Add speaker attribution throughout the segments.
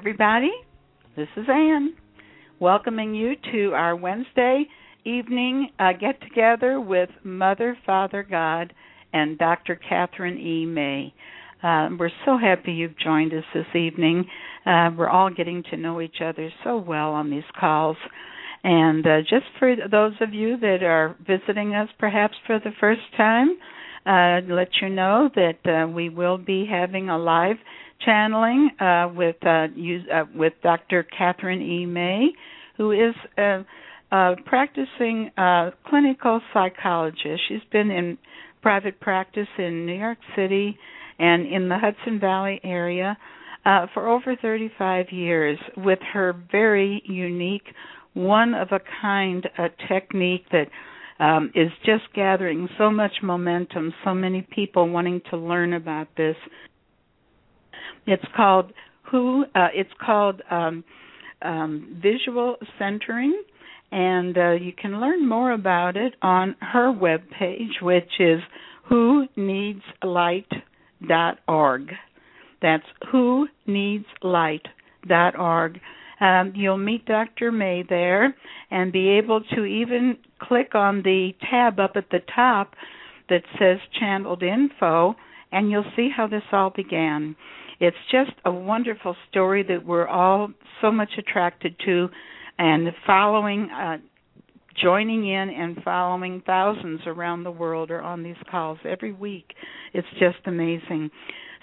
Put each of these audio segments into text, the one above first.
Speaker 1: Everybody. This is Anne, welcoming you to our Wednesday evening uh, get together with Mother, Father, God, and Dr. Kathryn E. May. Uh, we're so happy you've joined us this evening. Uh, we're all getting to know each other so well on these calls. And uh, just for those of you that are visiting us perhaps for the first time, uh, let you know that uh, we will be having a live channeling uh, with uh, use, uh, with Dr. Kathryn E. May, who is a, a practicing uh, clinical psychologist. She's been in private practice in New York City and in the Hudson Valley area uh, for over 35 years with her very unique, one of a kind uh, technique that um, is just gathering so much momentum, so many people wanting to learn about this. It's called who. Uh, it's called um, um, visual centering, and uh, you can learn more about it on her webpage, which is who needs light.org. That's who needs light light.org. Um, you'll meet Dr. May there and be able to even click on the tab up at the top that says channeled info, and you'll see how this all began. It's just a wonderful story that we're all so much attracted to, and following, uh, joining in and following thousands around the world are on these calls every week. It's just amazing.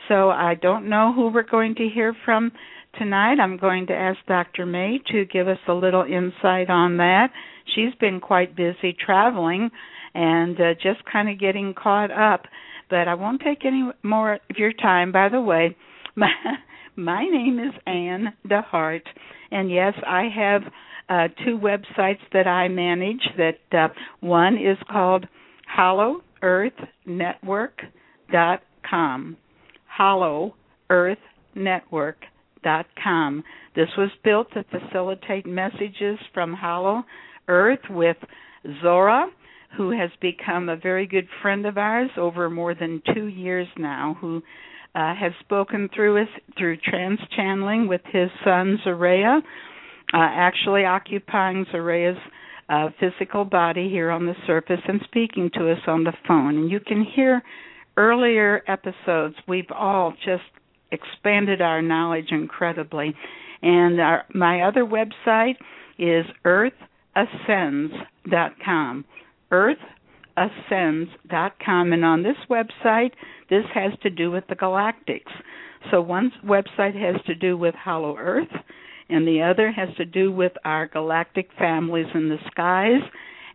Speaker 1: So I don't know who we're going to hear from tonight. I'm going to ask Dr. May to give us a little insight on that. She's been quite busy traveling and uh, just kind of getting caught up. But I won't take any more of your time. By the way, my, my name is Anne DeHart, and yes, I have uh, two websites that I manage. That uh, one is called HollowEarthNetwork.com. Hollow Earth Network com. This was built to facilitate messages from Hollow Earth with Zorra, who has become a very good friend of ours over more than two years now, who uh, has spoken through us through trance channeling with his son Zaraya, uh, actually occupying Zaraya's uh, physical body here on the surface and speaking to us on the phone. And you can hear earlier episodes. We've all just expanded our knowledge incredibly. And our, my other website is earthascends.com. Earthascends.com. And on this website, this has to do with the galactics. So one website has to do with Hollow Earth, and the other has to do with our galactic families in the skies.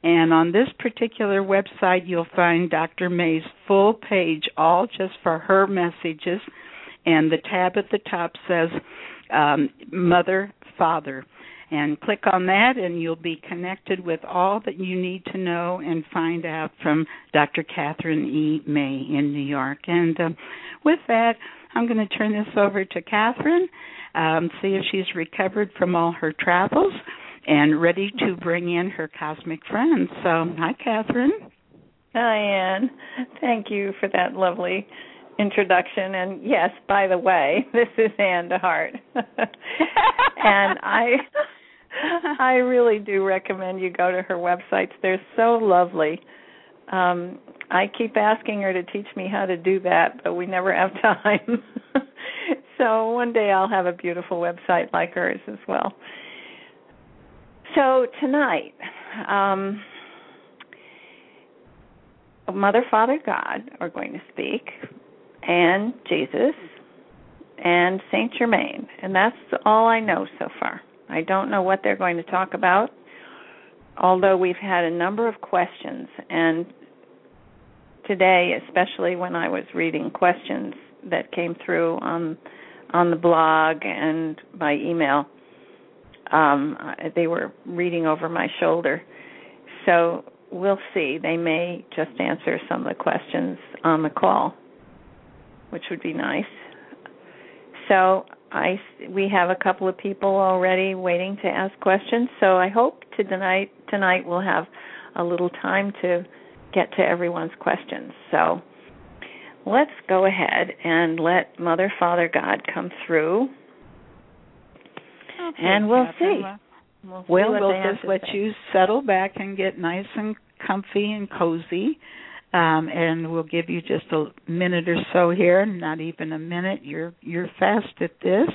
Speaker 1: And on this particular website, you'll find Dr. May's full page, all just for her messages and the tab at the top says um, Mother, Father. And click on that, and you'll be connected with all that you need to know and find out from Dr. Kathryn E. May in New York. And uh, with that, I'm going to turn this over to Kathryn, um, see if she's recovered from all her travels, and ready to bring in her cosmic friends. So, hi, Kathryn.
Speaker 2: Hi, Anne. Thank you for that lovely introduction. And yes, by the way, this is Anne DeHart. and I I really do recommend you go to her websites. They're so lovely. Um, I keep asking her to teach me how to do that, but we never have time. so one day I'll have a beautiful website like hers as well. So tonight, um, Mother, Father, God are going to speak, and Jesus, and Saint Germain, and that's all I know so far. I don't know what they're going to talk about, although we've had a number of questions, and today, especially when I was reading questions that came through on on the blog and by email, um, they were reading over my shoulder. So we'll see. They may just answer some of the questions on the call, which would be nice. So I we have a couple of people already waiting to ask questions. So I hope to tonight tonight we'll have a little time to get to everyone's questions. So let's go ahead and let Mother, Father, God come through,
Speaker 1: okay,
Speaker 2: and we'll see. We'll,
Speaker 1: Well,
Speaker 2: see
Speaker 1: we'll
Speaker 2: have
Speaker 1: just let
Speaker 2: say.
Speaker 1: you settle back and get nice and comfy and cozy. Um, and we'll give you just a minute or so here, not even a minute. You're you're fast at this.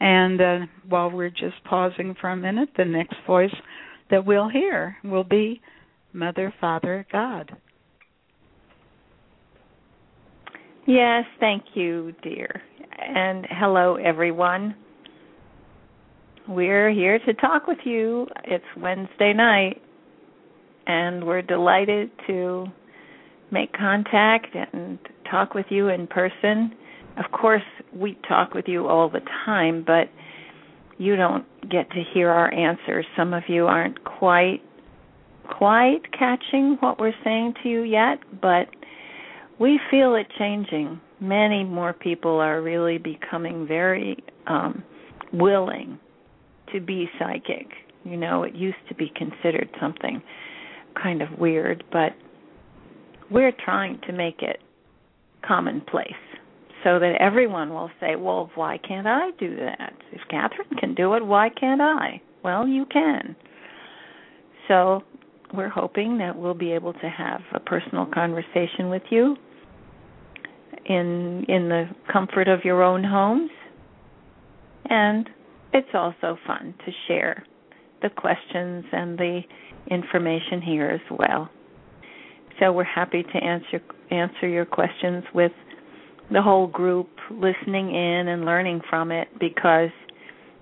Speaker 1: And uh, while we're just pausing for a minute, the next voice that we'll hear will be Mother, Father, God.
Speaker 2: Yes, thank you, dear. And hello, everyone. We're here to talk with you. It's Wednesday night, and we're delighted to make contact and talk with you in person. Of course, we talk with you all the time, but you don't get to hear our answers. Some of you aren't quite quite catching what we're saying to you yet, but we feel it changing. Many more people are really becoming very um, willing to be psychic. You know, it used to be considered something kind of weird, but we're trying to make it commonplace so that everyone will say, well, why can't I do that? If Kathryn can do it, why can't I? Well, you can. So we're hoping that we'll be able to have a personal conversation with you in in the comfort of your own homes. And it's also fun to share the questions and the information here as well. So we're happy to answer answer your questions with the whole group listening in and learning from it because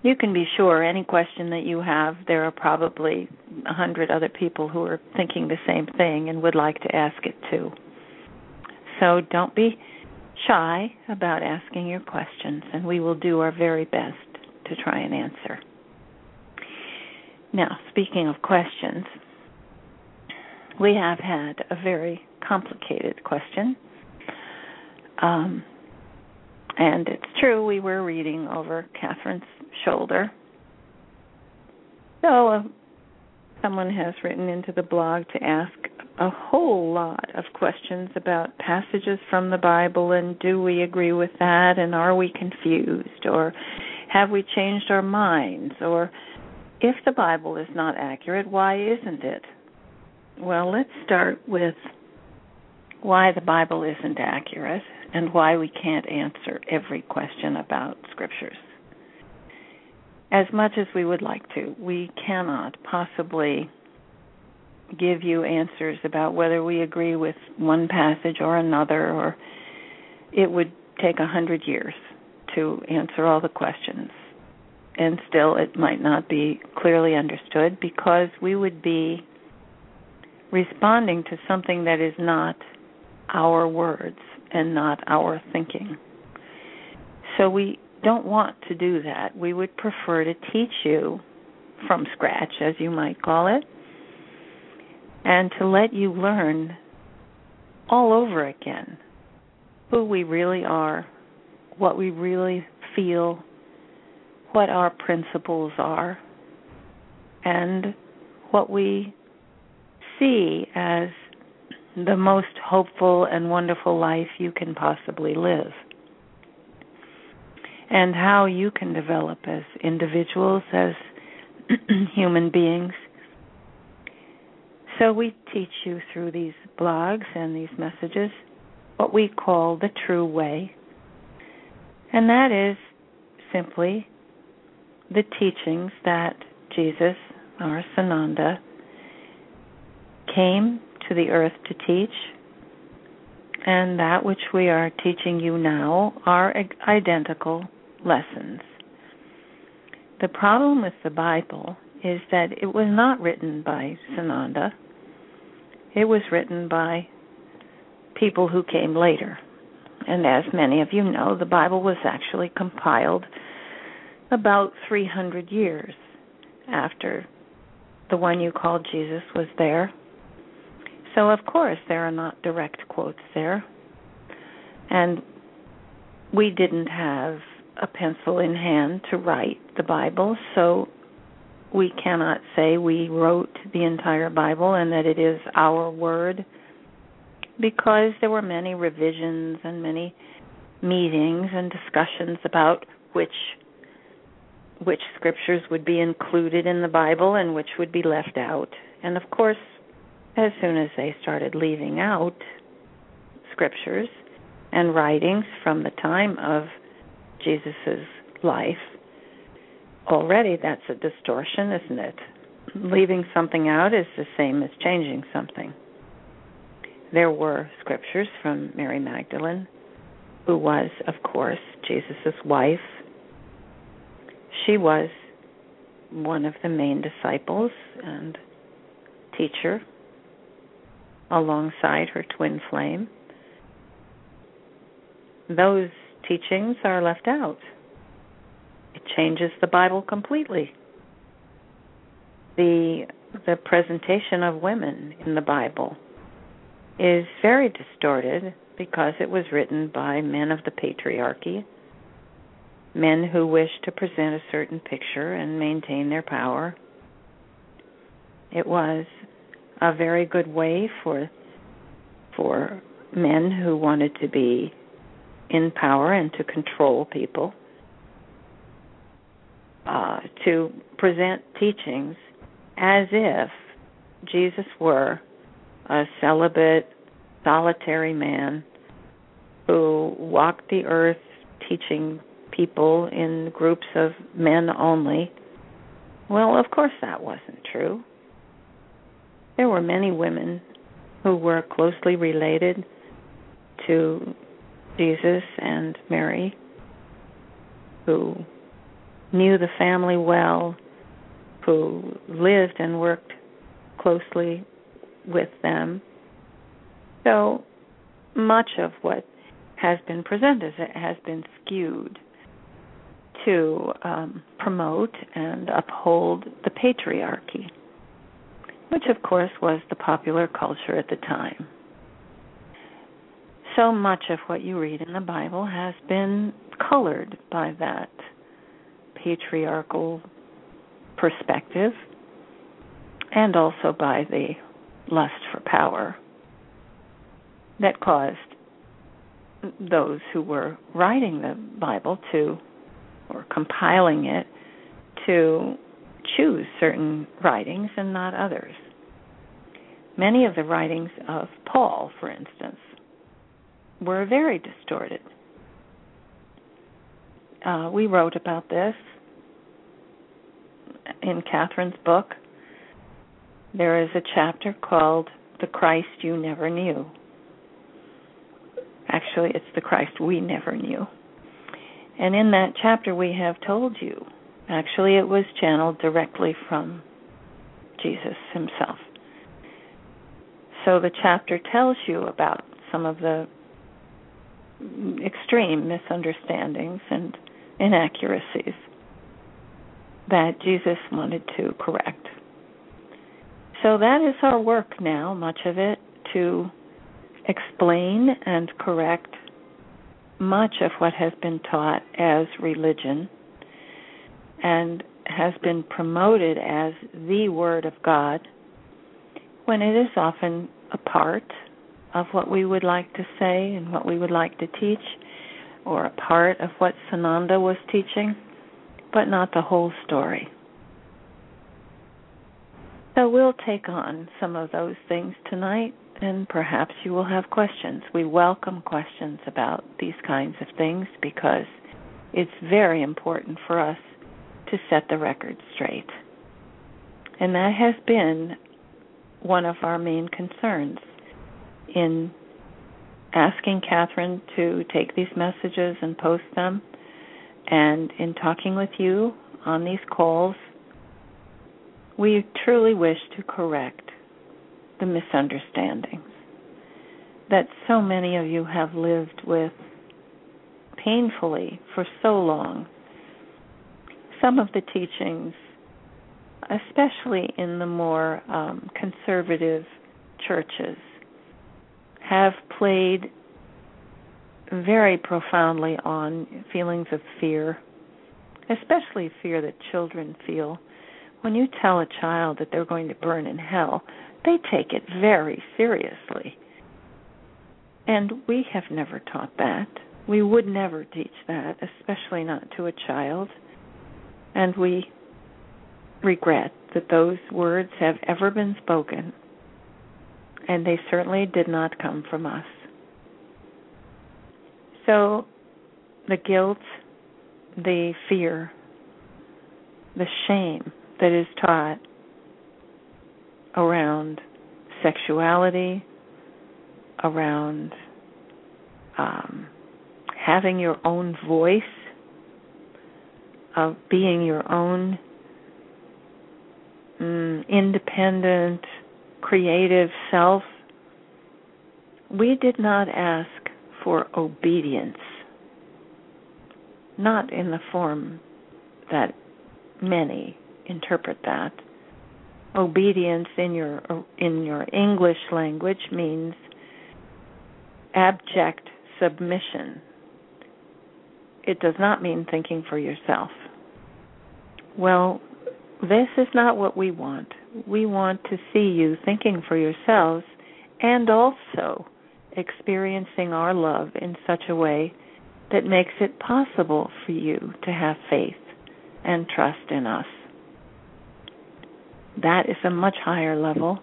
Speaker 2: you can be sure any question that you have there are probably a hundred other people who are thinking the same thing and would like to ask it too. So don't be shy about asking your questions and we will do our very best to try and answer. Now, speaking of questions, we have had a very complicated question. Um, and it's true, we were reading over Kathryn's shoulder. So, uh, someone has written into the blog to ask a whole lot of questions about passages from the Bible and do we agree with that and are we confused or have we changed our minds or if the Bible is not accurate, why isn't it? Well, let's start with why the Bible isn't accurate and why we can't answer every question about scriptures. As much as we would like to, we cannot possibly give you answers about whether we agree with one passage or another, or it would take a hundred years to answer all the questions. And still, it might not be clearly understood because we would be responding to something that is not our words and not our thinking. So we don't want to do that. We would prefer to teach you from scratch, as you might call it, and to let you learn all over again who we really are, what we really feel, what our principles are, and what we see as the most hopeful and wonderful life you can possibly live. And how you can develop as individuals, as human beings. So we teach you through these blogs and these messages what we call the true way. And that is simply the teachings that Jesus, our Sananda, came to the earth to teach, and that which we are teaching you now are identical lessons. The problem with the Bible is that it was not written by Sananda. It was written by people who came later. And as many of you know, the Bible was actually compiled about 300 years after the one you called Jesus was there. So, of course, there are not direct quotes there. And we didn't have a pencil in hand to write the Bible, so we cannot say we wrote the entire Bible and that it is our word because there were many revisions and many meetings and discussions about which which scriptures would be included in the Bible and which would be left out. And of course, as soon as they started leaving out scriptures and writings from the time of Jesus's life, already that's a distortion, isn't it? Leaving something out is the same as changing something. There were scriptures from Mary Magdalene, who was, of course, Jesus' wife. She was one of the main disciples and teacher alongside her twin flame. Those teachings are left out. It changes the Bible completely. The the presentation of women in the Bible is very distorted because it was written by men of the patriarchy, men who wish to present a certain picture and maintain their power. It was a very good way for for men who wanted to be in power and to control people uh, to present teachings as if Jesus were a celibate, solitary man who walked the earth teaching people in groups of men only. Well, of course that wasn't true. There were many women who were closely related to Jesus and Mary, who knew the family well, who lived and worked closely with them. So much of what has been presented has been skewed to um, promote and uphold the patriarchy which of course was the popular culture at the time. So much of what you read in the Bible has been colored by that patriarchal perspective and also by the lust for power that caused those who were writing the Bible to, or compiling it, to choose certain writings and not others. Many of the writings of Paul, for instance, were very distorted. Uh, we wrote about this in Kathryn's book. There is a chapter called The Christ You Never Knew. Actually, it's the Christ we never knew. And in that chapter, we have told you Actually, it was channeled directly from Jesus himself. So the chapter tells you about some of the extreme misunderstandings and inaccuracies that Jesus wanted to correct. So that is our work now, much of it, to explain and correct much of what has been taught as religion and has been promoted as the Word of God when it is often a part of what we would like to say and what we would like to teach, or a part of what Sananda was teaching, but not the whole story. So we'll take on some of those things tonight, and perhaps you will have questions. We welcome questions about these kinds of things because it's very important for us to set the record straight. And that has been one of our main concerns in asking Kathryn to take these messages and post them, and in talking with you on these calls, we truly wish to correct the misunderstandings that so many of you have lived with painfully for so long. Some of the teachings, especially in the more um, conservative churches, have played very profoundly on feelings of fear, especially fear that children feel. When you tell a child that they're going to burn in hell, they take it very seriously. And we have never taught that. We would never teach that, especially not to a child. And we regret that those words have ever been spoken, and they certainly did not come from us. So, the guilt, the fear, the shame that is taught around sexuality, around um, having your own voice, of being your own mm, independent, creative self, we did not ask for obedience, not in the form that many interpret that. Obedience in your in your English language means abject submission it does not mean thinking for yourself. Well, this is not what we want. We want to see you thinking for yourselves and also experiencing our love in such a way that makes it possible for you to have faith and trust in us. That is a much higher level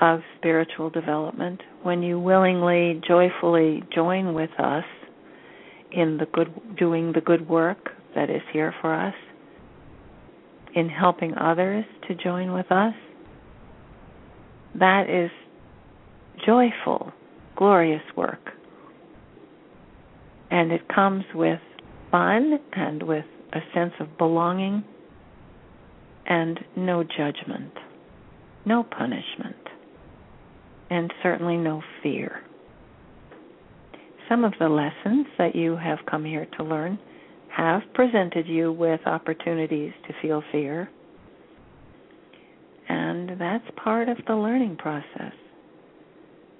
Speaker 2: of spiritual development when you willingly, joyfully join with us in the good doing the good work that is here for us in helping others to join with us. That is joyful glorious work. And it comes with fun and with a sense of belonging and no judgment no punishment and certainly no fear. Some of the lessons that you have come here to learn have presented you with opportunities to feel fear. And that's part of the learning process.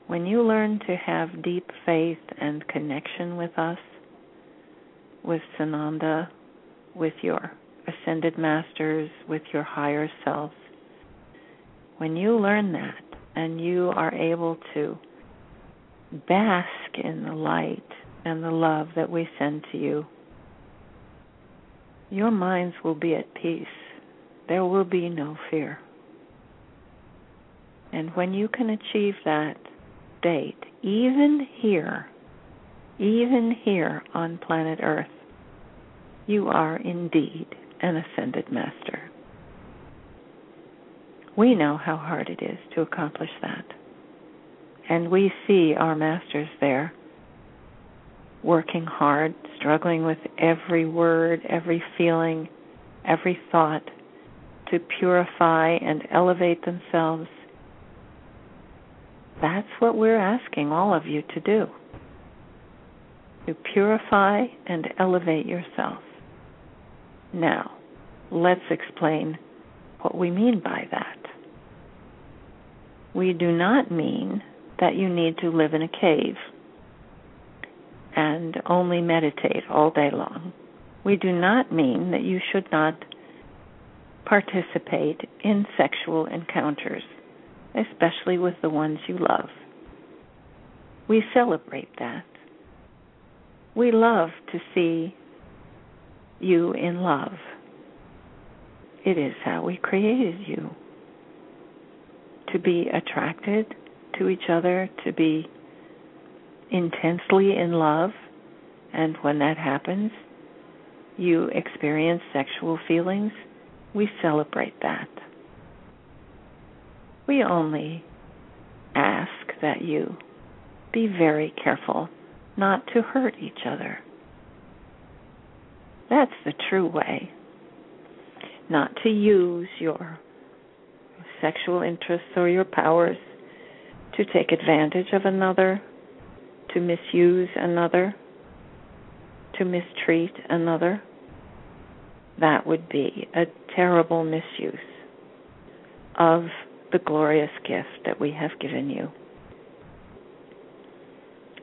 Speaker 2: When you learn to have deep faith and connection with us, with Sananda, with your ascended masters, with your higher selves, when you learn that and you are able to bask in the light and the love that we send to you, your minds will be at peace. There will be no fear. And when you can achieve that state, even here, even here on planet Earth, you are indeed an ascended master. We know how hard it is to accomplish that. And we see our masters there working hard, struggling with every word, every feeling, every thought to purify and elevate themselves. That's what we're asking all of you to do to purify and elevate yourself. Now, let's explain what we mean by that. We do not mean that you need to live in a cave and only meditate all day long. We do not mean that you should not participate in sexual encounters, especially with the ones you love. We celebrate that. We love to see you in love. It is how we created you. To be attracted to each other, to be intensely in love, and when that happens, you experience sexual feelings, we celebrate that. We only ask that you be very careful not to hurt each other. That's the true way. Not to use your sexual interests or your powers to take advantage of another, to misuse another, to mistreat another. That would be a terrible misuse of the glorious gift that we have given you.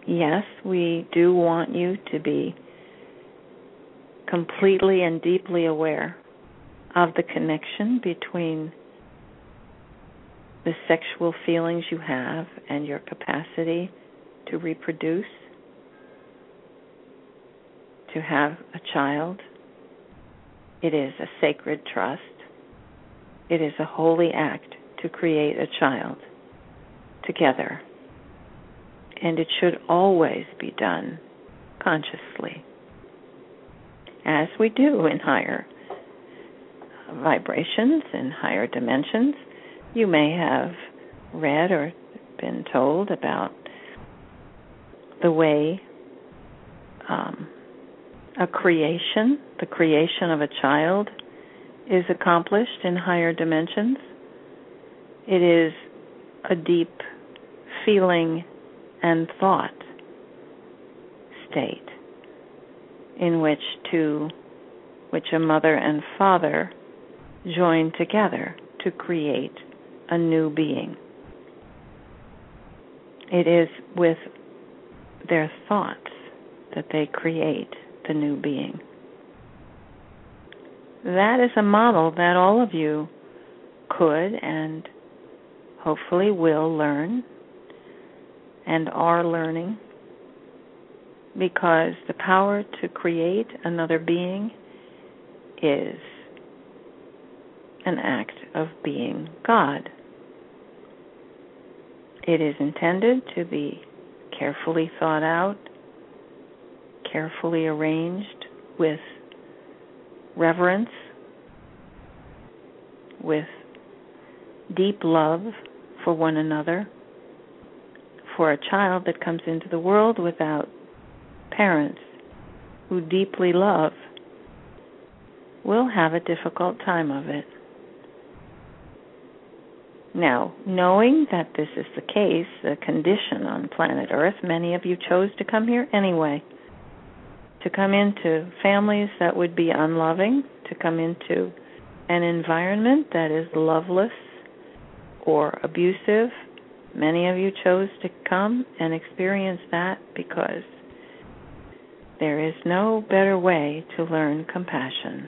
Speaker 2: Yes, we do want you to be completely and deeply aware of the connection between the sexual feelings you have and your capacity to reproduce, to have a child. It is a sacred trust. It is a holy act to create a child together. And it should always be done consciously, as we do in higher vibrations, in higher dimensions. You may have read or been told about the way um, a creation, the creation of a child, is accomplished in higher dimensions. It is a deep feeling and thought state in which two which a mother and father join together to create a new being. It is with their thoughts that they create the new being. That is a model that all of you could and hopefully will learn and are learning because the power to create another being is an act of being God. It is intended to be carefully thought out, carefully arranged with reverence, with deep love for one another. For a child that comes into the world without parents who deeply love will have a difficult time of it. Now, knowing that this is the case, the condition on planet Earth, many of you chose to come here anyway. To come into families that would be unloving, to come into an environment that is loveless or abusive. Many of you chose to come and experience that because there is no better way to learn compassion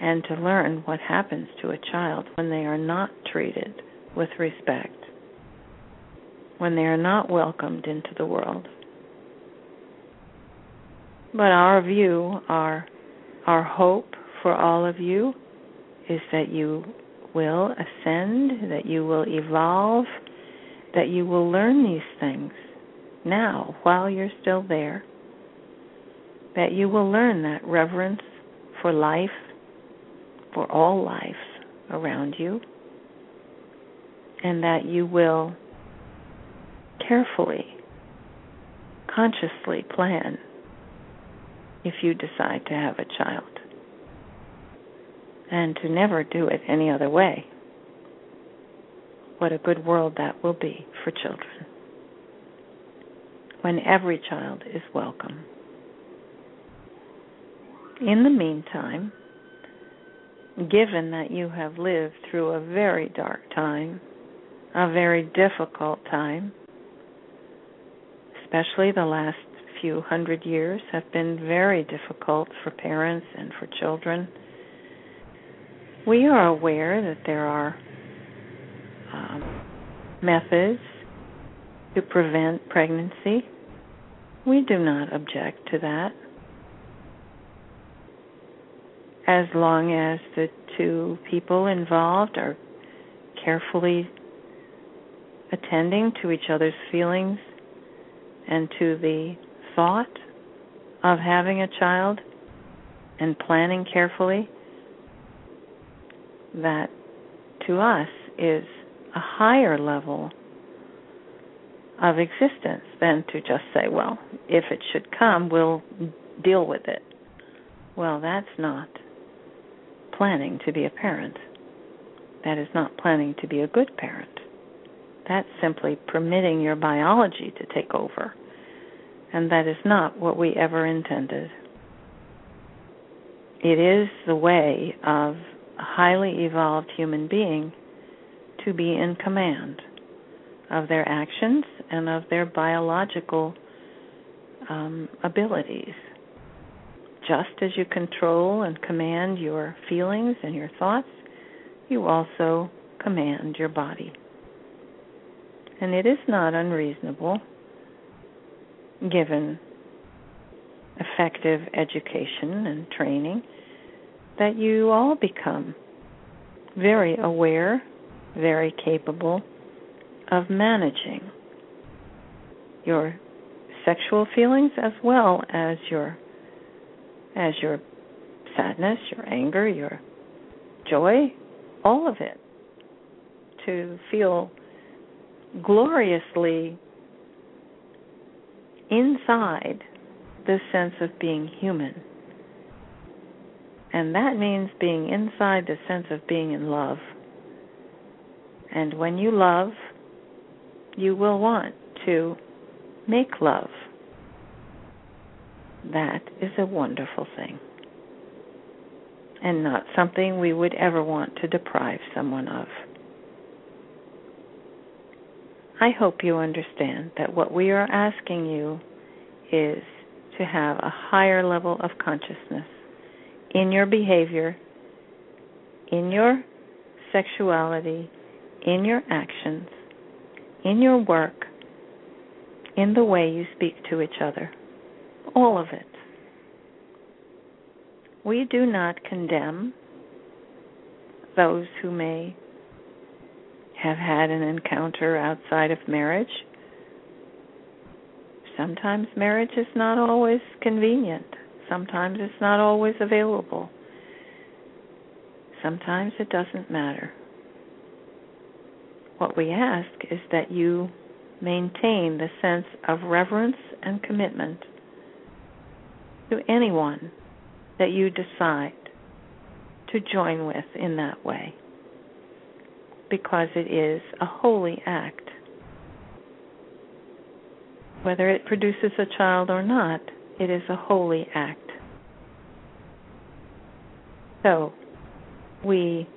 Speaker 2: and to learn what happens to a child when they are not treated with respect, when they are not welcomed into the world. But our view, our our hope for all of you is that you will ascend, that you will evolve, that you will learn these things now while you're still there, that you will learn that reverence for life for all lives around you, and that you will carefully, consciously plan if you decide to have a child, and to never do it any other way. What a good world that will be for children when every child is welcome. In the meantime, given that you have lived through a very dark time, a very difficult time, especially the last few hundred years have been very difficult for parents and for children. We are aware that there are um, methods to prevent pregnancy. We do not object to that. As long as the two people involved are carefully attending to each other's feelings and to the thought of having a child and planning carefully, that to us is a higher level of existence than to just say, well, if it should come, we'll deal with it. Well, that's not planning to be a parent. That is not planning to be a good parent. That's simply permitting your biology to take over. And that is not what we ever intended. It is the way of a highly evolved human being to be in command of their actions and of their biological um, abilities. Just as you control and command your feelings and your thoughts, you also command your body. And it is not unreasonable, given effective education and training, that you all become very aware, very capable of managing your sexual feelings as well as your as your sadness, your anger, your joy, all of it to feel gloriously inside this sense of being human. And that means being inside the sense of being in love. And when you love, you will want to make love. That is a wonderful thing. And not something we would ever want to deprive someone of. I hope you understand that what we are asking you is to have a higher level of consciousness in your behavior, in your sexuality, in your actions, in your work, in the way you speak to each other. All of it. We do not condemn those who may have had an encounter outside of marriage. Sometimes marriage is not always convenient. Sometimes it's not always available. Sometimes it doesn't matter. What we ask is that you maintain the sense of reverence and commitment to anyone that you decide to join with in that way because it is a holy act. Whether it produces a child or not, it is a holy act. So, we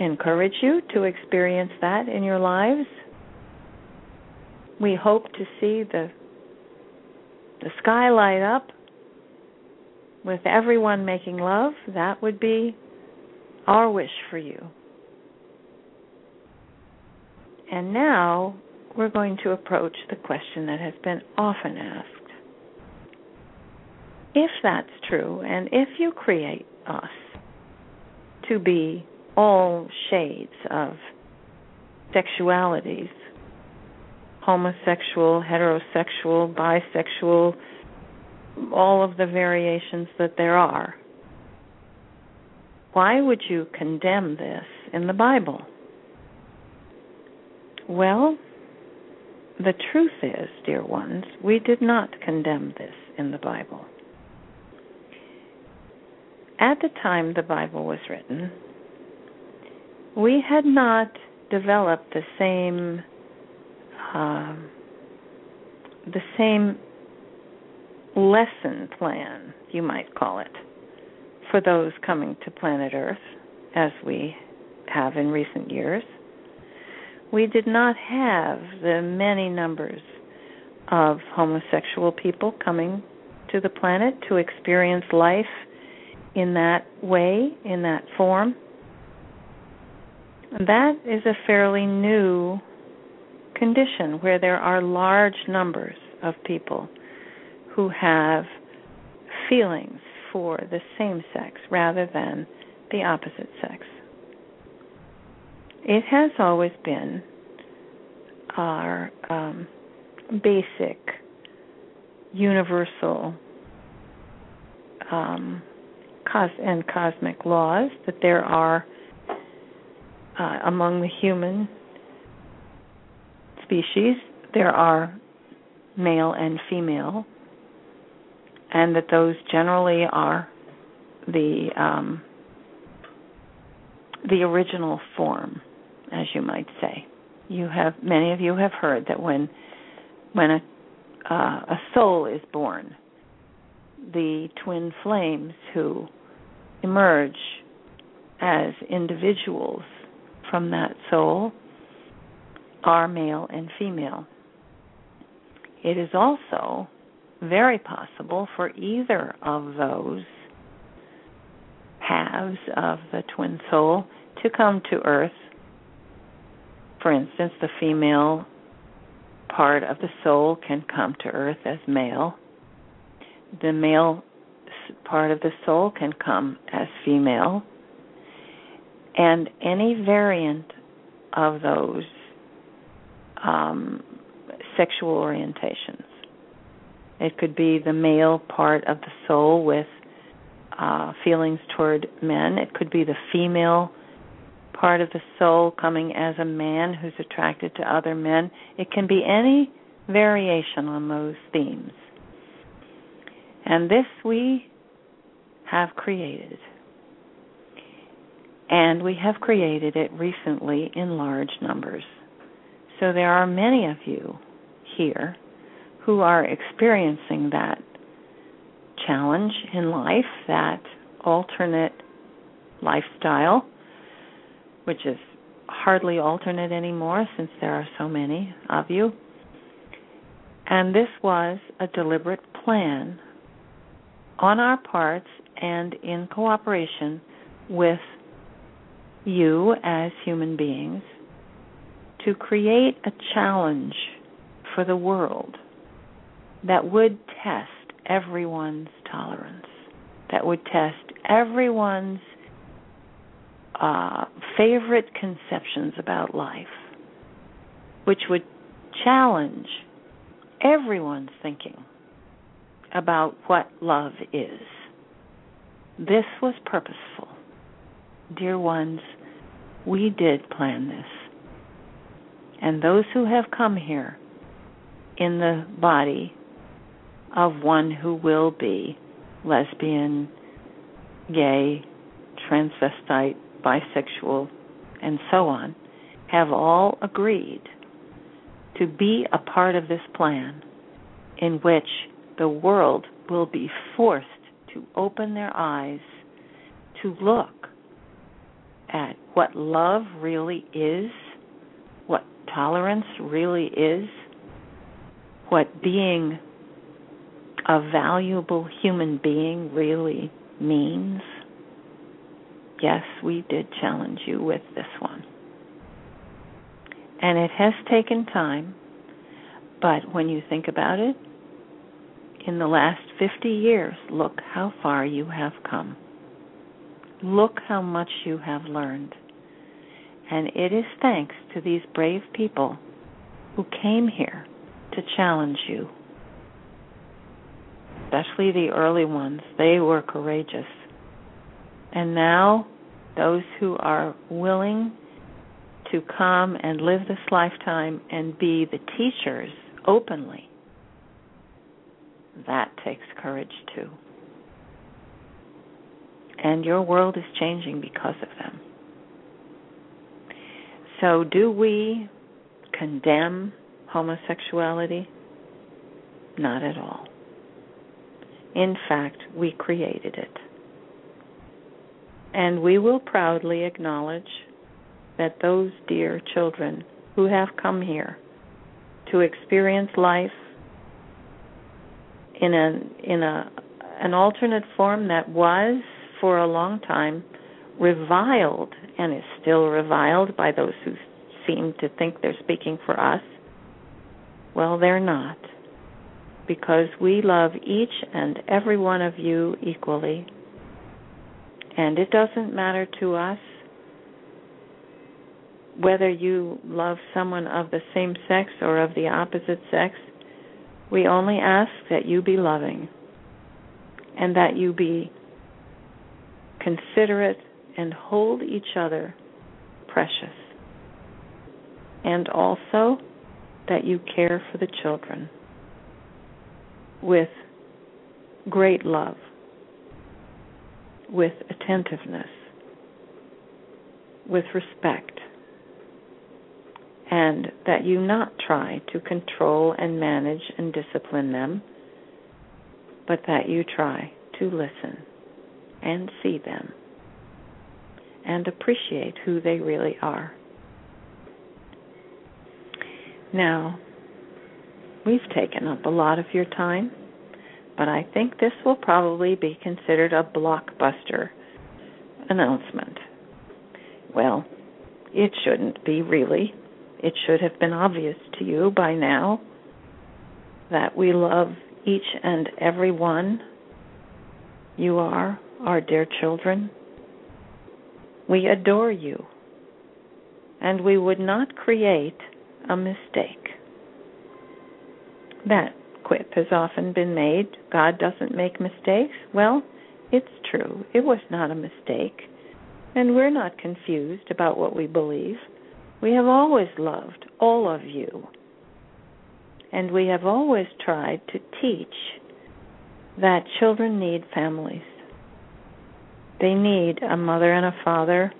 Speaker 2: encourage you to experience that in your lives. We hope to see the the sky light up with everyone making love. That would be our wish for you. And now we're going to approach the question that has been often asked. If that's true, and if you create us to be all shades of sexualities homosexual, heterosexual, bisexual, all of the variations that there are. Why would you condemn this in the Bible? Well, the truth is, dear ones, we did not condemn this in the Bible. At the time the Bible was written, we had not developed the same uh, the same lesson plan, you might call it, for those coming to planet Earth as we have in recent years we did not have the many numbers of homosexual people coming to the planet to experience life in that way, in that form. That is a fairly new condition where there are large numbers of people who have feelings for the same sex rather than the opposite sex. It has always been our um, basic, universal, um, cos- and cosmic laws that there are uh, among the human species, there are male and female, and that those generally are the um, the original form, as you might say. You have many of you have heard that when when a uh, a soul is born, the twin flames who emerge as individuals from that soul are male and female. It is also very possible for either of those halves of the twin soul to come to earth. For instance, the female part of the soul can come to earth as male. The male part of the soul can come as female. And any variant of those um, sexual orientations. It could be the male part of the soul with uh, feelings toward men. It could be the female part of the soul coming as a man who's attracted to other men. It can be any variation on those themes. And this we have created. And we have created it recently in large numbers. So there are many of you here who are experiencing that challenge in life, that alternate lifestyle, which is hardly alternate anymore since there are so many of you. And this was a deliberate plan on our parts and in cooperation with you as human beings to create a challenge for the world that would test everyone's tolerance, that would test everyone's uh, favorite conceptions about life, which would challenge everyone's thinking about what love is. This was purposeful. Dear ones, we did plan this. And those who have come here in the body of one who will be lesbian, gay, transvestite, bisexual, and so on, have all agreed to be a part of this plan in which the world will be forced to open their eyes to look at what love really is, what tolerance really is, what being a valuable human being really means. Yes, we did challenge you with this one. And it has taken time, but when you think about it, in the last 50 years, look how far you have come. Look how much you have learned. And it is thanks to these brave people who came here to challenge you. Especially the early ones, they were courageous. And now, those who are willing to come and live this lifetime and be the teachers openly, that takes courage too. And your world is changing because of them. So, do we condemn homosexuality? Not at all. In fact, we created it. And we will proudly acknowledge that those dear children who have come here to experience life in in a an alternate form that was for a long time reviled and is still reviled by those who seem to think they're speaking for us. Well, they're not. Because we love each and every one of you equally. And it doesn't matter to us whether you love someone of the same sex or of the opposite sex. We only ask that you be loving and that you be considerate and hold each other precious. And also that you care for the children with great love, with attentiveness, with respect, and that you not try to control and manage and discipline them, but that you try to listen and see them and appreciate who they really are. Now, we've taken up a lot of your time, but I think this will probably be considered a blockbuster announcement. Well, it shouldn't be really. It should have been obvious to you by now that we love each and every one. You are our dear children. We adore you. And we would not create a mistake. That quip has often been made God doesn't make mistakes. Well, it's true. It was not a mistake. And we're not confused about what we believe. We have always loved all of you. And we have always tried to teach that children need families. They need a mother and a father.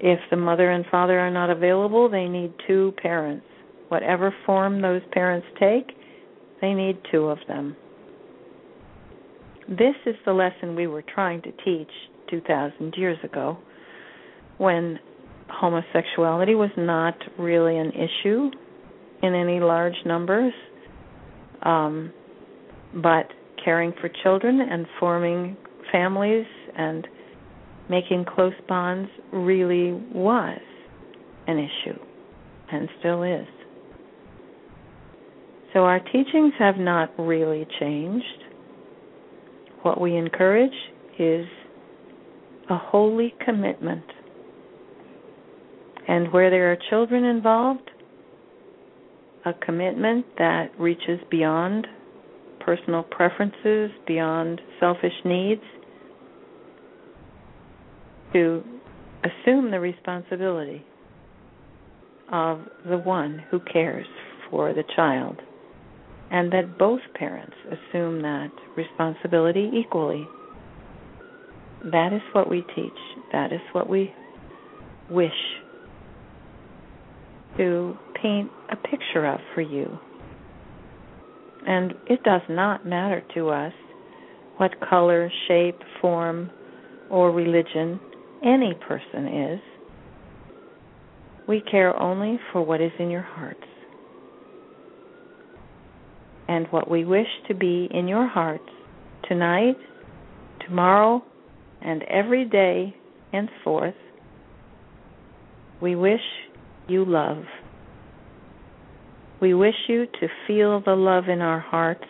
Speaker 2: If the mother and father are not available, they need two parents. Whatever form those parents take, they need two of them. This is the lesson we were trying to teach 2,000 years ago when homosexuality was not really an issue in any large numbers. Um, but caring for children and forming families and making close bonds really was an issue and still is. So our teachings have not really changed. What we encourage is a holy commitment. And where there are children involved, a commitment that reaches beyond personal preferences, beyond selfish needs, to assume the responsibility of the one who cares for the child, and that both parents assume that responsibility equally. That is what we teach. That is what we wish to paint a picture of for you. And it does not matter to us what color, shape, form, or religion any person is. We care only for what is in your hearts. And what we wish to be in your hearts tonight, tomorrow, and every day henceforth, we wish you love. We wish you to feel the love in our hearts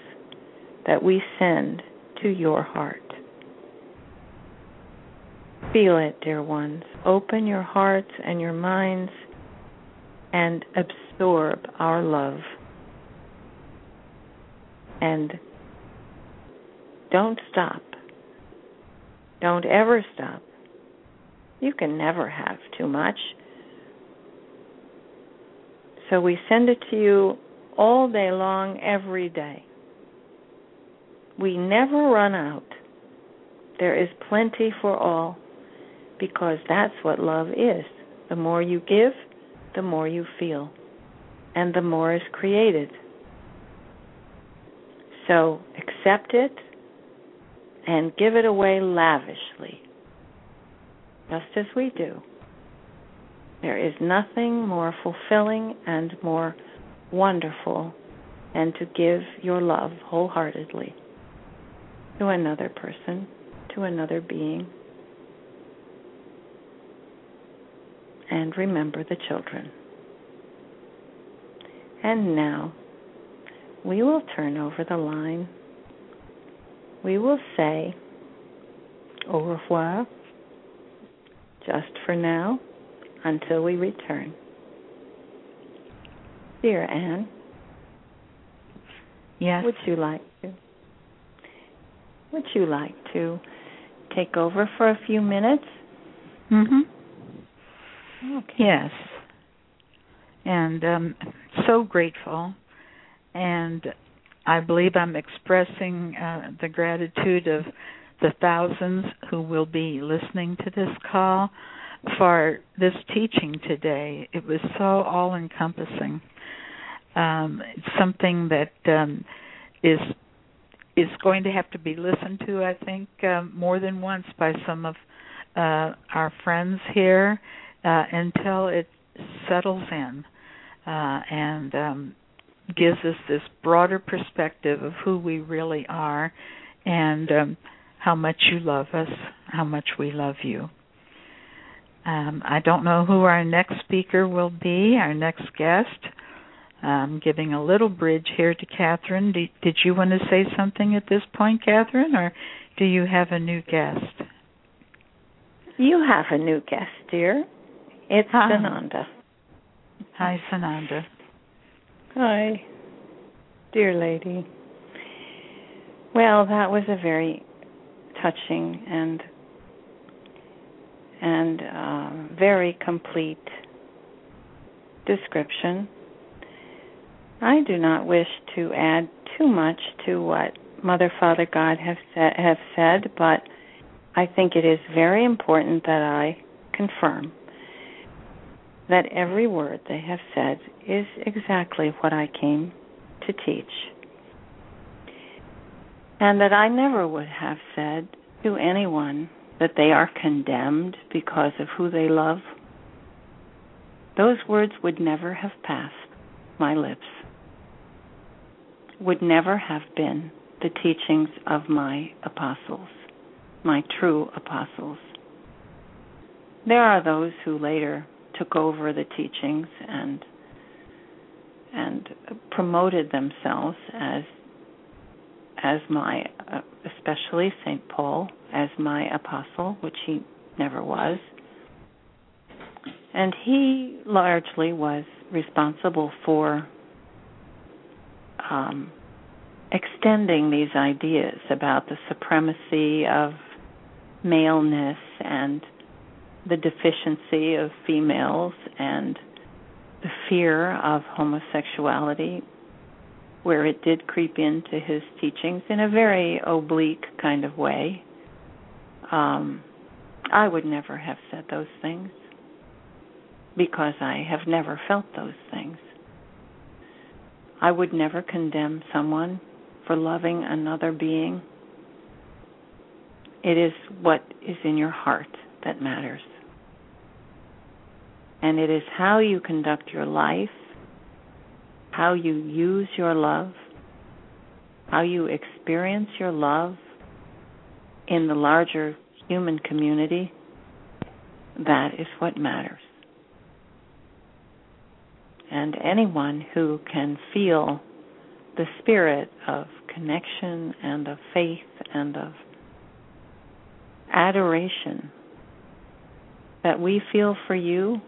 Speaker 2: that we send to your heart. Feel it, dear ones. Open your hearts and your minds and absorb our love. And don't stop. Don't ever stop. You can never have too much. So we send it to you all day long, every day. We never run out. There is plenty for all because that's what love is. The more you give, the more you feel, and the more is created. So accept it and give it away lavishly, just as we do. There is nothing more fulfilling and more wonderful than to give your love wholeheartedly to another person, to another being and remember the children. And now we will turn over the line. We will say au revoir just for now until we return. Dear Anne,
Speaker 1: Yes.
Speaker 2: would you like to would you like to take over for a few minutes?
Speaker 1: Mm-hmm.
Speaker 2: Okay.
Speaker 1: Yes. And um so grateful and I believe I'm expressing uh, the gratitude of the thousands who will be listening to this call for this teaching today. It was so all encompassing. Um, it's something that um, is is going to have to be listened to, I think, um, more than once by some of uh, our friends here uh, until it settles in uh, and um, gives us this broader perspective of who we really are and um, how much you love us, how much we love you. Um, I don't know who our next speaker will be, our next guest. I'm giving a little bridge here to Kathryn. Did, did you want to say something at this point, Kathryn, or do you have a new guest?
Speaker 2: You have a new guest, dear. It's
Speaker 1: Hi.
Speaker 2: Sananda.
Speaker 1: Hi, Sananda.
Speaker 2: Hi, dear lady. Well, that was a very touching and and uh, very complete description. I do not wish to add too much to what Mother, Father, God have said, have said, but I think it is very important that I confirm that every word they have said is exactly what I came to teach. And that I never would have said to anyone that they are condemned because of who they love. Those words would never have passed my lips, would never have been the teachings of my apostles, my true apostles. There are those who later took over the teachings and and promoted themselves as as my uh, especially St. Paul as my apostle which he never was and he largely was responsible for um, extending these ideas about the supremacy of maleness and the deficiency of females and the fear of homosexuality, where it did creep into his teachings in a very oblique kind of way. Um, I would never have said those things because I have never felt those things. I would never condemn someone for loving another being. It is what is in your heart that matters. And it is how you conduct your life, how you use your love, how you experience your love in the larger human community. That is what matters. And anyone who can feel the spirit of connection and of faith and of adoration that we feel for you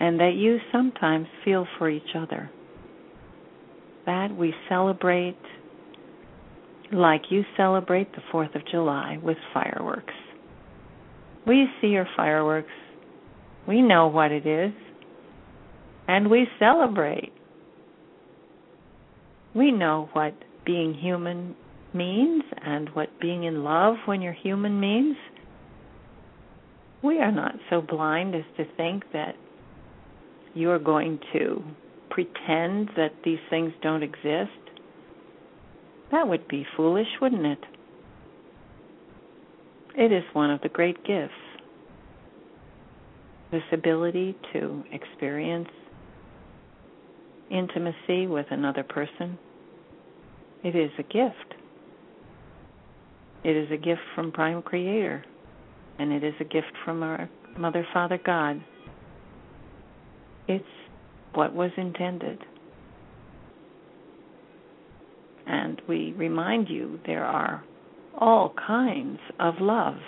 Speaker 2: and that you sometimes feel for each other. That we celebrate like you celebrate the 4th of July with fireworks. We see your fireworks. We know what it is. And we celebrate. We know what being human means and what being in love when you're human means. We are not so blind as to think that you are going to pretend that these things don't exist. That would be foolish, wouldn't it? It is one of the great gifts. This ability to experience intimacy with another person. It is a gift. It is a gift from Prime Creator, and it is a gift from our Mother, Father, God. It's what was intended. And we remind you there are all kinds of love.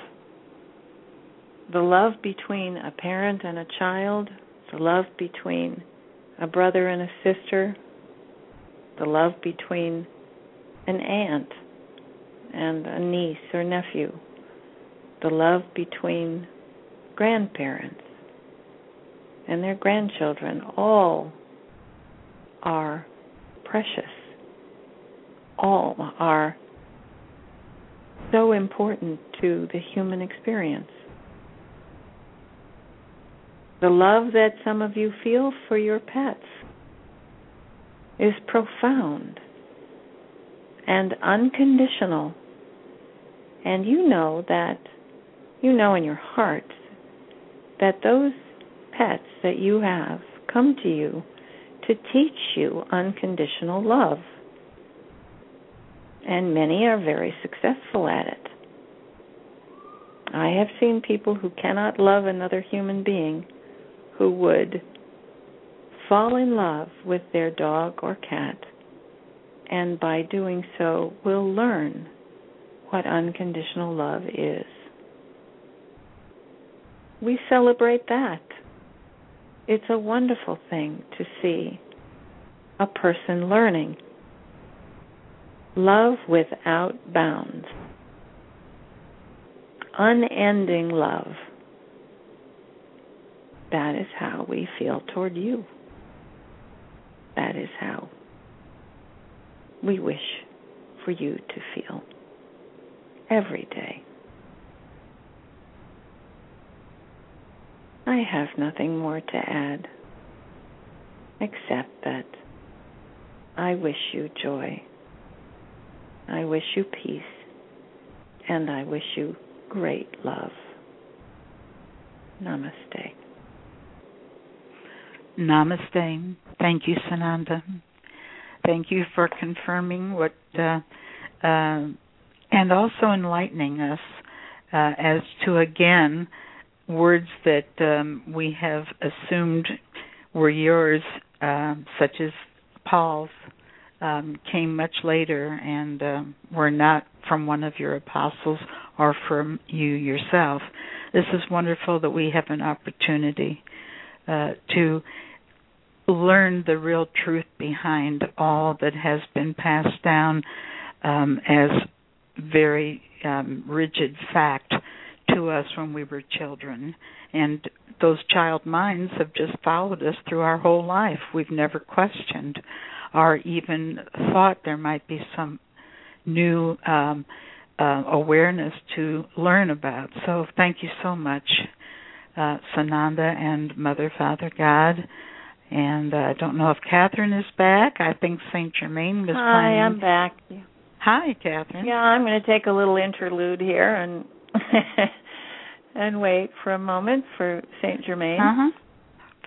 Speaker 2: The love between a parent and a child, the love between a brother and a sister, the love between an aunt and a niece or nephew, the love between grandparents and their grandchildren, all are precious. All are so important to the human experience. The love that some of you feel for your pets is profound and unconditional. And you know that, you know in your heart that those pets that you have come to you to teach you unconditional love. And many are very successful at it. I have seen people who cannot love another human being who would fall in love with their dog or cat, and by doing so, will learn what unconditional love is. We celebrate that. It's a wonderful thing to see a person learning. Love without bounds. Unending love. That is how we feel toward you. That is how we wish for you to feel every day. I have nothing more to add except that I wish you joy. I wish you peace. And I wish you great love. Namaste.
Speaker 1: Namaste. Thank you, Sananda. Thank you for confirming what, uh, uh, and also enlightening us uh, as to again words that um, we have assumed were yours, uh, such as Paul's, um, came much later and uh, were not from one of your apostles or from you yourself. This is wonderful that we have an opportunity uh, to learn the real truth behind all that has been passed down um, as very um, rigid fact to us when we were children. And those child minds have just followed us through our whole life. We've never questioned or even thought there might be some new um, uh, awareness to learn about. So thank you so much, uh, Sananda and Mother, Father, God. And uh, I don't know if Kathryn is back. I think Saint Germain was
Speaker 2: Hi,
Speaker 1: playing.
Speaker 2: I'm back.
Speaker 1: Hi, Kathryn.
Speaker 2: Yeah, I'm going to take a little interlude here and and wait for a moment for Saint Germain.
Speaker 1: Uh huh.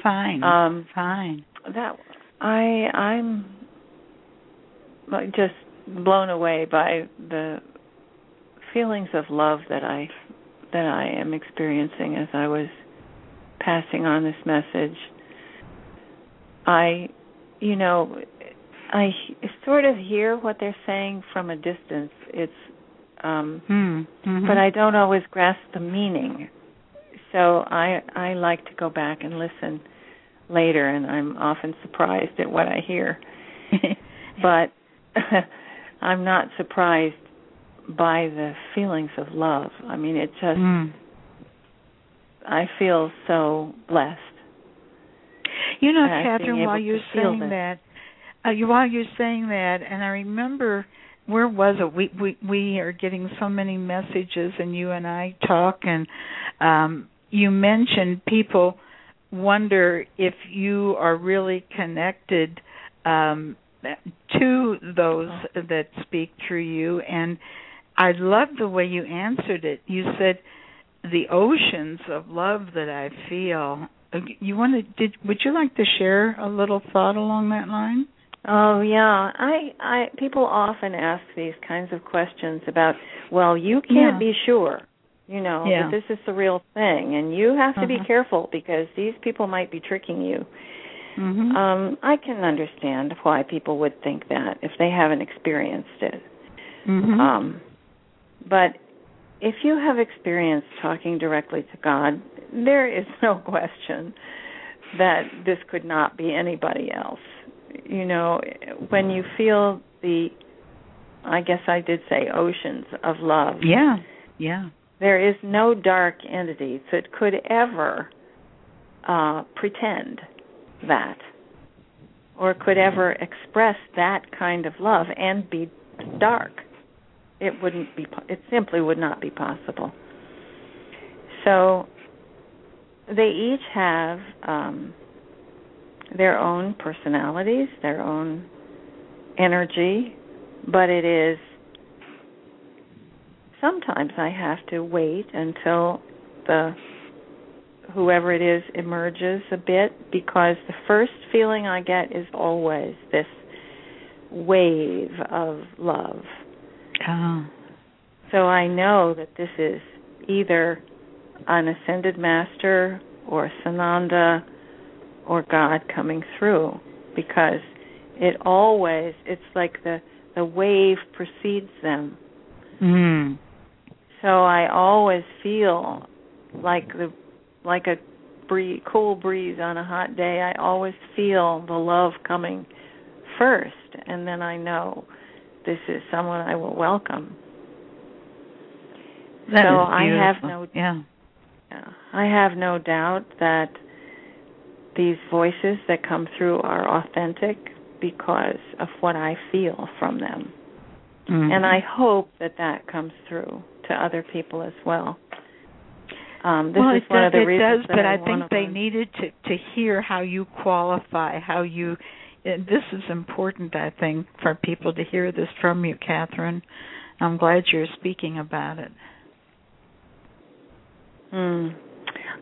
Speaker 1: Fine.
Speaker 2: Um,
Speaker 1: Fine.
Speaker 2: that I I'm just blown away by the feelings of love that I that I am experiencing as I was passing on this message. I, you know, I sort of hear what they're saying from a distance. It's um
Speaker 1: Hmm. Mhm.
Speaker 2: but I don't always grasp the meaning. So I I like to go back and listen later and I'm often surprised at what I hear. but I'm not surprised by the feelings of love. I mean it just
Speaker 1: Hmm.
Speaker 2: I feel so blessed.
Speaker 1: You know,
Speaker 2: Kathryn,
Speaker 1: while you're saying that, uh, you while you're saying that, and I remember where was it? We we we are getting so many messages, and you and I talk, and um, you mentioned people wonder if you are really connected um, to those that speak through you, and I love the way you answered it. You said the oceans of love that I feel. You want to? Did would you like to share a little thought along that line?
Speaker 2: Oh yeah, I I people often ask these kinds of questions about, well, you can't
Speaker 1: Yeah.
Speaker 2: be sure. You know,
Speaker 1: Yeah.
Speaker 2: that this is the real thing and you have to be
Speaker 1: Mhm.
Speaker 2: careful because these people might be tricking you.
Speaker 1: Mhm.
Speaker 2: Um, I can understand why people would think that if they haven't experienced it.
Speaker 1: Mhm.
Speaker 2: Um, but if you have experience talking directly to God, there is no question that this could not be anybody else. You know, when you feel the, I guess I did say oceans of love.
Speaker 1: yeah. Yeah.
Speaker 2: There is no dark entity that could ever uh, pretend that or could ever express that kind of love and be dark. It wouldn't be. It simply would not be possible. So they each have um, their own personalities, their own energy, but it is sometimes I have to wait until the whoever it is emerges a bit because the first feeling I get is always this wave of love.
Speaker 1: Oh.
Speaker 2: So I know that this is either an ascended master or Sananda or God coming through because it always it's like the the wave precedes them.
Speaker 1: Mm.
Speaker 2: So I always feel like the like a bree cool breeze on a hot day. I always feel the love coming first and then I know this is someone I will welcome.
Speaker 1: That
Speaker 2: so I have no
Speaker 1: Yeah.
Speaker 2: Yeah. I have no doubt that these voices that come through are authentic because of what I feel from them.
Speaker 1: Mhm.
Speaker 2: And I hope that that comes through to other people as well. Um, this
Speaker 1: well,
Speaker 2: is
Speaker 1: it,
Speaker 2: one
Speaker 1: does,
Speaker 2: of the
Speaker 1: it does, but
Speaker 2: I,
Speaker 1: I, think they
Speaker 2: learn.
Speaker 1: needed to to hear how you qualify, how you. This is important, I think, for people to hear this from you, Kathryn. I'm glad you're speaking about it.
Speaker 2: Mm.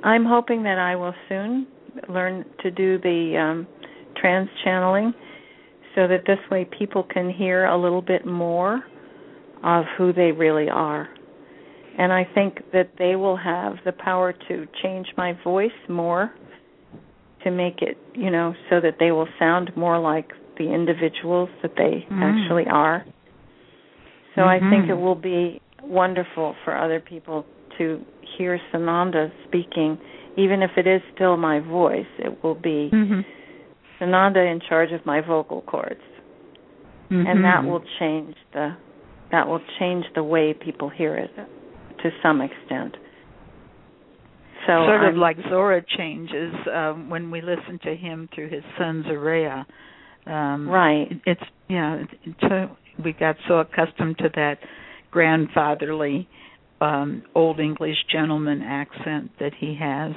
Speaker 2: I'm hoping that I will soon learn to do the um, trance channeling so that this way people can hear a little bit more of who they really are. And I think that they will have the power to change my voice more to make it, you know, so that they will sound more like the individuals that they
Speaker 1: Mm.
Speaker 2: actually are. So I think
Speaker 1: Mhm.
Speaker 2: it will be wonderful for other people to hear Sananda speaking, even if it is still my voice. It will be
Speaker 1: Mm-hmm.
Speaker 2: Sananda in charge of my vocal cords, and that will change the that will change the way people hear it to some extent. So
Speaker 1: sort of
Speaker 2: I'm-
Speaker 1: like Zorra changes um, when we listen to him through his son Zaria. Um,
Speaker 2: right.
Speaker 1: It's yeah. It, it's we got so accustomed to that grandfatherly um, old English gentleman accent that he has.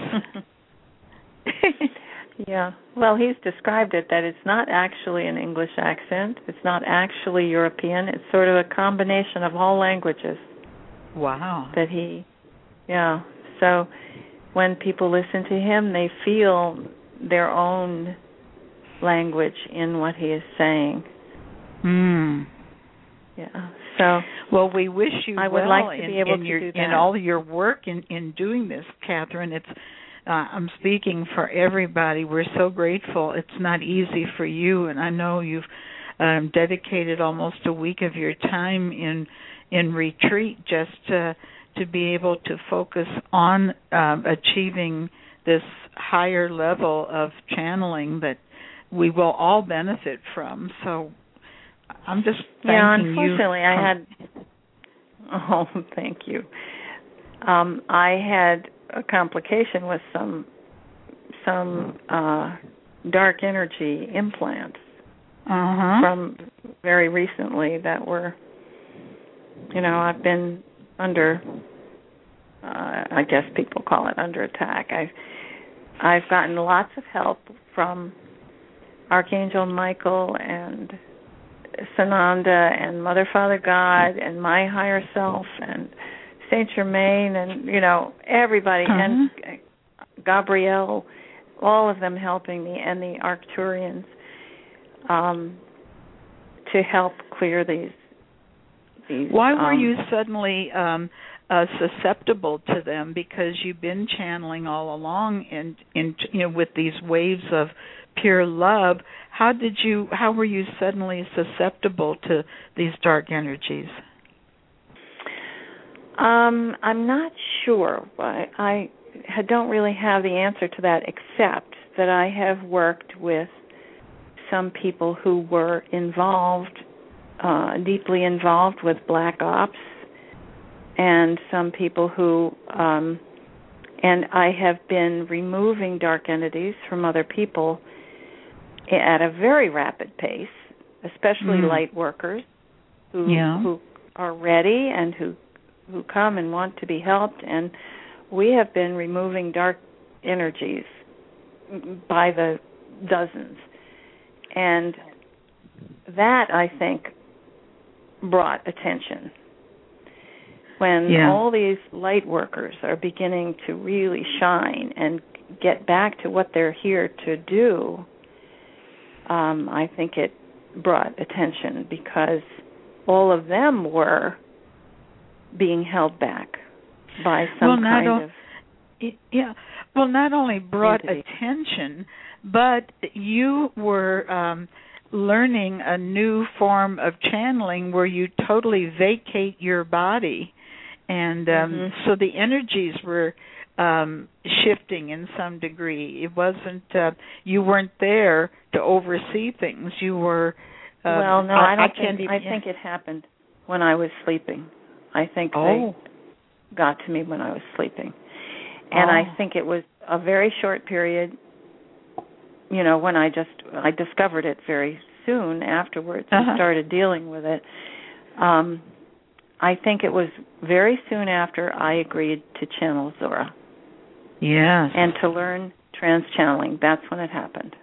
Speaker 2: yeah. Well, he's described it that it's not actually an English accent. It's not actually European. It's sort of a combination of all languages
Speaker 1: wow.
Speaker 2: that he yeah. So when people listen to him, they feel their own language in what he is saying.
Speaker 1: Hmm.
Speaker 2: Yeah. So
Speaker 1: Well, we wish you
Speaker 2: I would
Speaker 1: well
Speaker 2: like to
Speaker 1: in,
Speaker 2: be able
Speaker 1: in
Speaker 2: to
Speaker 1: your
Speaker 2: do
Speaker 1: in all your work in in doing this, Kathryn. It's uh, I'm speaking for everybody. We're so grateful. It's not easy for you, and I know you've um, dedicated almost a week of your time in in retreat just to to be able to focus on um, achieving this higher level of channeling that we will all benefit from. So I'm just
Speaker 2: yeah, unfortunately, I had. Oh, thank you. Um, I had a complication with some some uh, dark energy implants
Speaker 1: uh-huh.
Speaker 2: from very recently that were, you know, I've been under. Uh, I guess people call it under attack. I've I've gotten lots of help from Archangel Michael and Sananda and Mother Father God and my higher self and Saint Germain and you know everybody and Gabrielle, all of them helping me and the Arcturians um, to help clear these. these
Speaker 1: Why were
Speaker 2: um,
Speaker 1: you suddenly um uh, susceptible to them because you've been channeling all along and in you know with these waves of pure love how did you how were you suddenly susceptible to these dark energies?
Speaker 2: Um i'm not sure. I i don't really have the answer to that except that i have worked with some people who were involved uh deeply involved with black ops and some people who um and I have been removing dark entities from other people at a very rapid pace, especially
Speaker 1: mm.
Speaker 2: light workers who
Speaker 1: yeah.
Speaker 2: who are ready and who who come and want to be helped and we have been removing dark energies by the dozens and that i think brought attention when
Speaker 1: yeah.
Speaker 2: all these light workers are beginning to really shine and get back to what they're here to do um, I think it brought attention because all of them were being held back by some
Speaker 1: well,
Speaker 2: kind
Speaker 1: o-
Speaker 2: of
Speaker 1: yeah well not only brought
Speaker 2: entity.
Speaker 1: attention but you were um learning a new form of channeling where you totally vacate your body and um
Speaker 2: mm-hmm.
Speaker 1: so the energies were um shifting in some degree. It wasn't uh you weren't there to oversee things. You were uh,
Speaker 2: well no i,
Speaker 1: I
Speaker 2: don't
Speaker 1: can't
Speaker 2: think i think it happened when i was sleeping. I think
Speaker 1: oh.
Speaker 2: they got to me when i was sleeping. And
Speaker 1: oh.
Speaker 2: i think it was a very short period you know when i just i discovered it very soon afterwards
Speaker 1: uh-huh.
Speaker 2: and started dealing with it. Um i think it was very soon after i agreed to channel Zorra
Speaker 1: Yes.
Speaker 2: and to learn trance channeling. That's when it happened.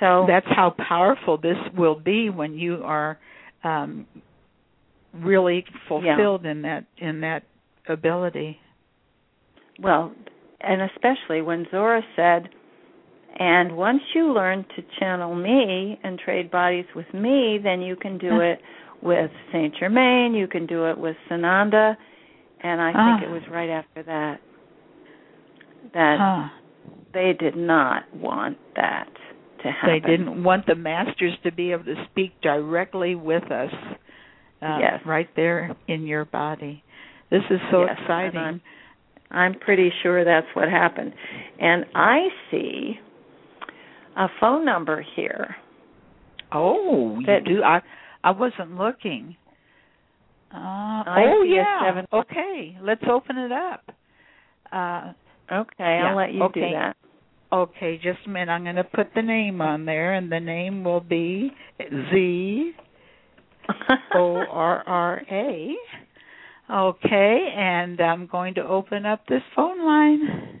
Speaker 2: So
Speaker 1: that's how powerful this will be when you are um, really fulfilled
Speaker 2: yeah.
Speaker 1: in that in that ability.
Speaker 2: Well, and especially when Zorra said, "And once you learn to channel me and trade bodies with me, then you can do it with Saint Germain. You can do it with Sananda." And I think it was right after that that
Speaker 1: huh.
Speaker 2: they did not want that to happen.
Speaker 1: They didn't want the masters to be able to speak directly with us. Uh,
Speaker 2: yes.
Speaker 1: Right there in your body. This is so
Speaker 2: yes,
Speaker 1: exciting.
Speaker 2: I'm, I'm pretty sure that's what happened. And I see a phone number here.
Speaker 1: Oh, you do. I I wasn't looking. Uh, oh yeah.
Speaker 2: seven-
Speaker 1: Okay, let's open it up. Uh,
Speaker 2: Okay,
Speaker 1: Yeah,
Speaker 2: I'll let you
Speaker 1: okay.
Speaker 2: do that.
Speaker 1: Okay, just a minute. I'm going to put the name on there, and the name will be Z O R R A. Okay, and I'm going to open up this phone line.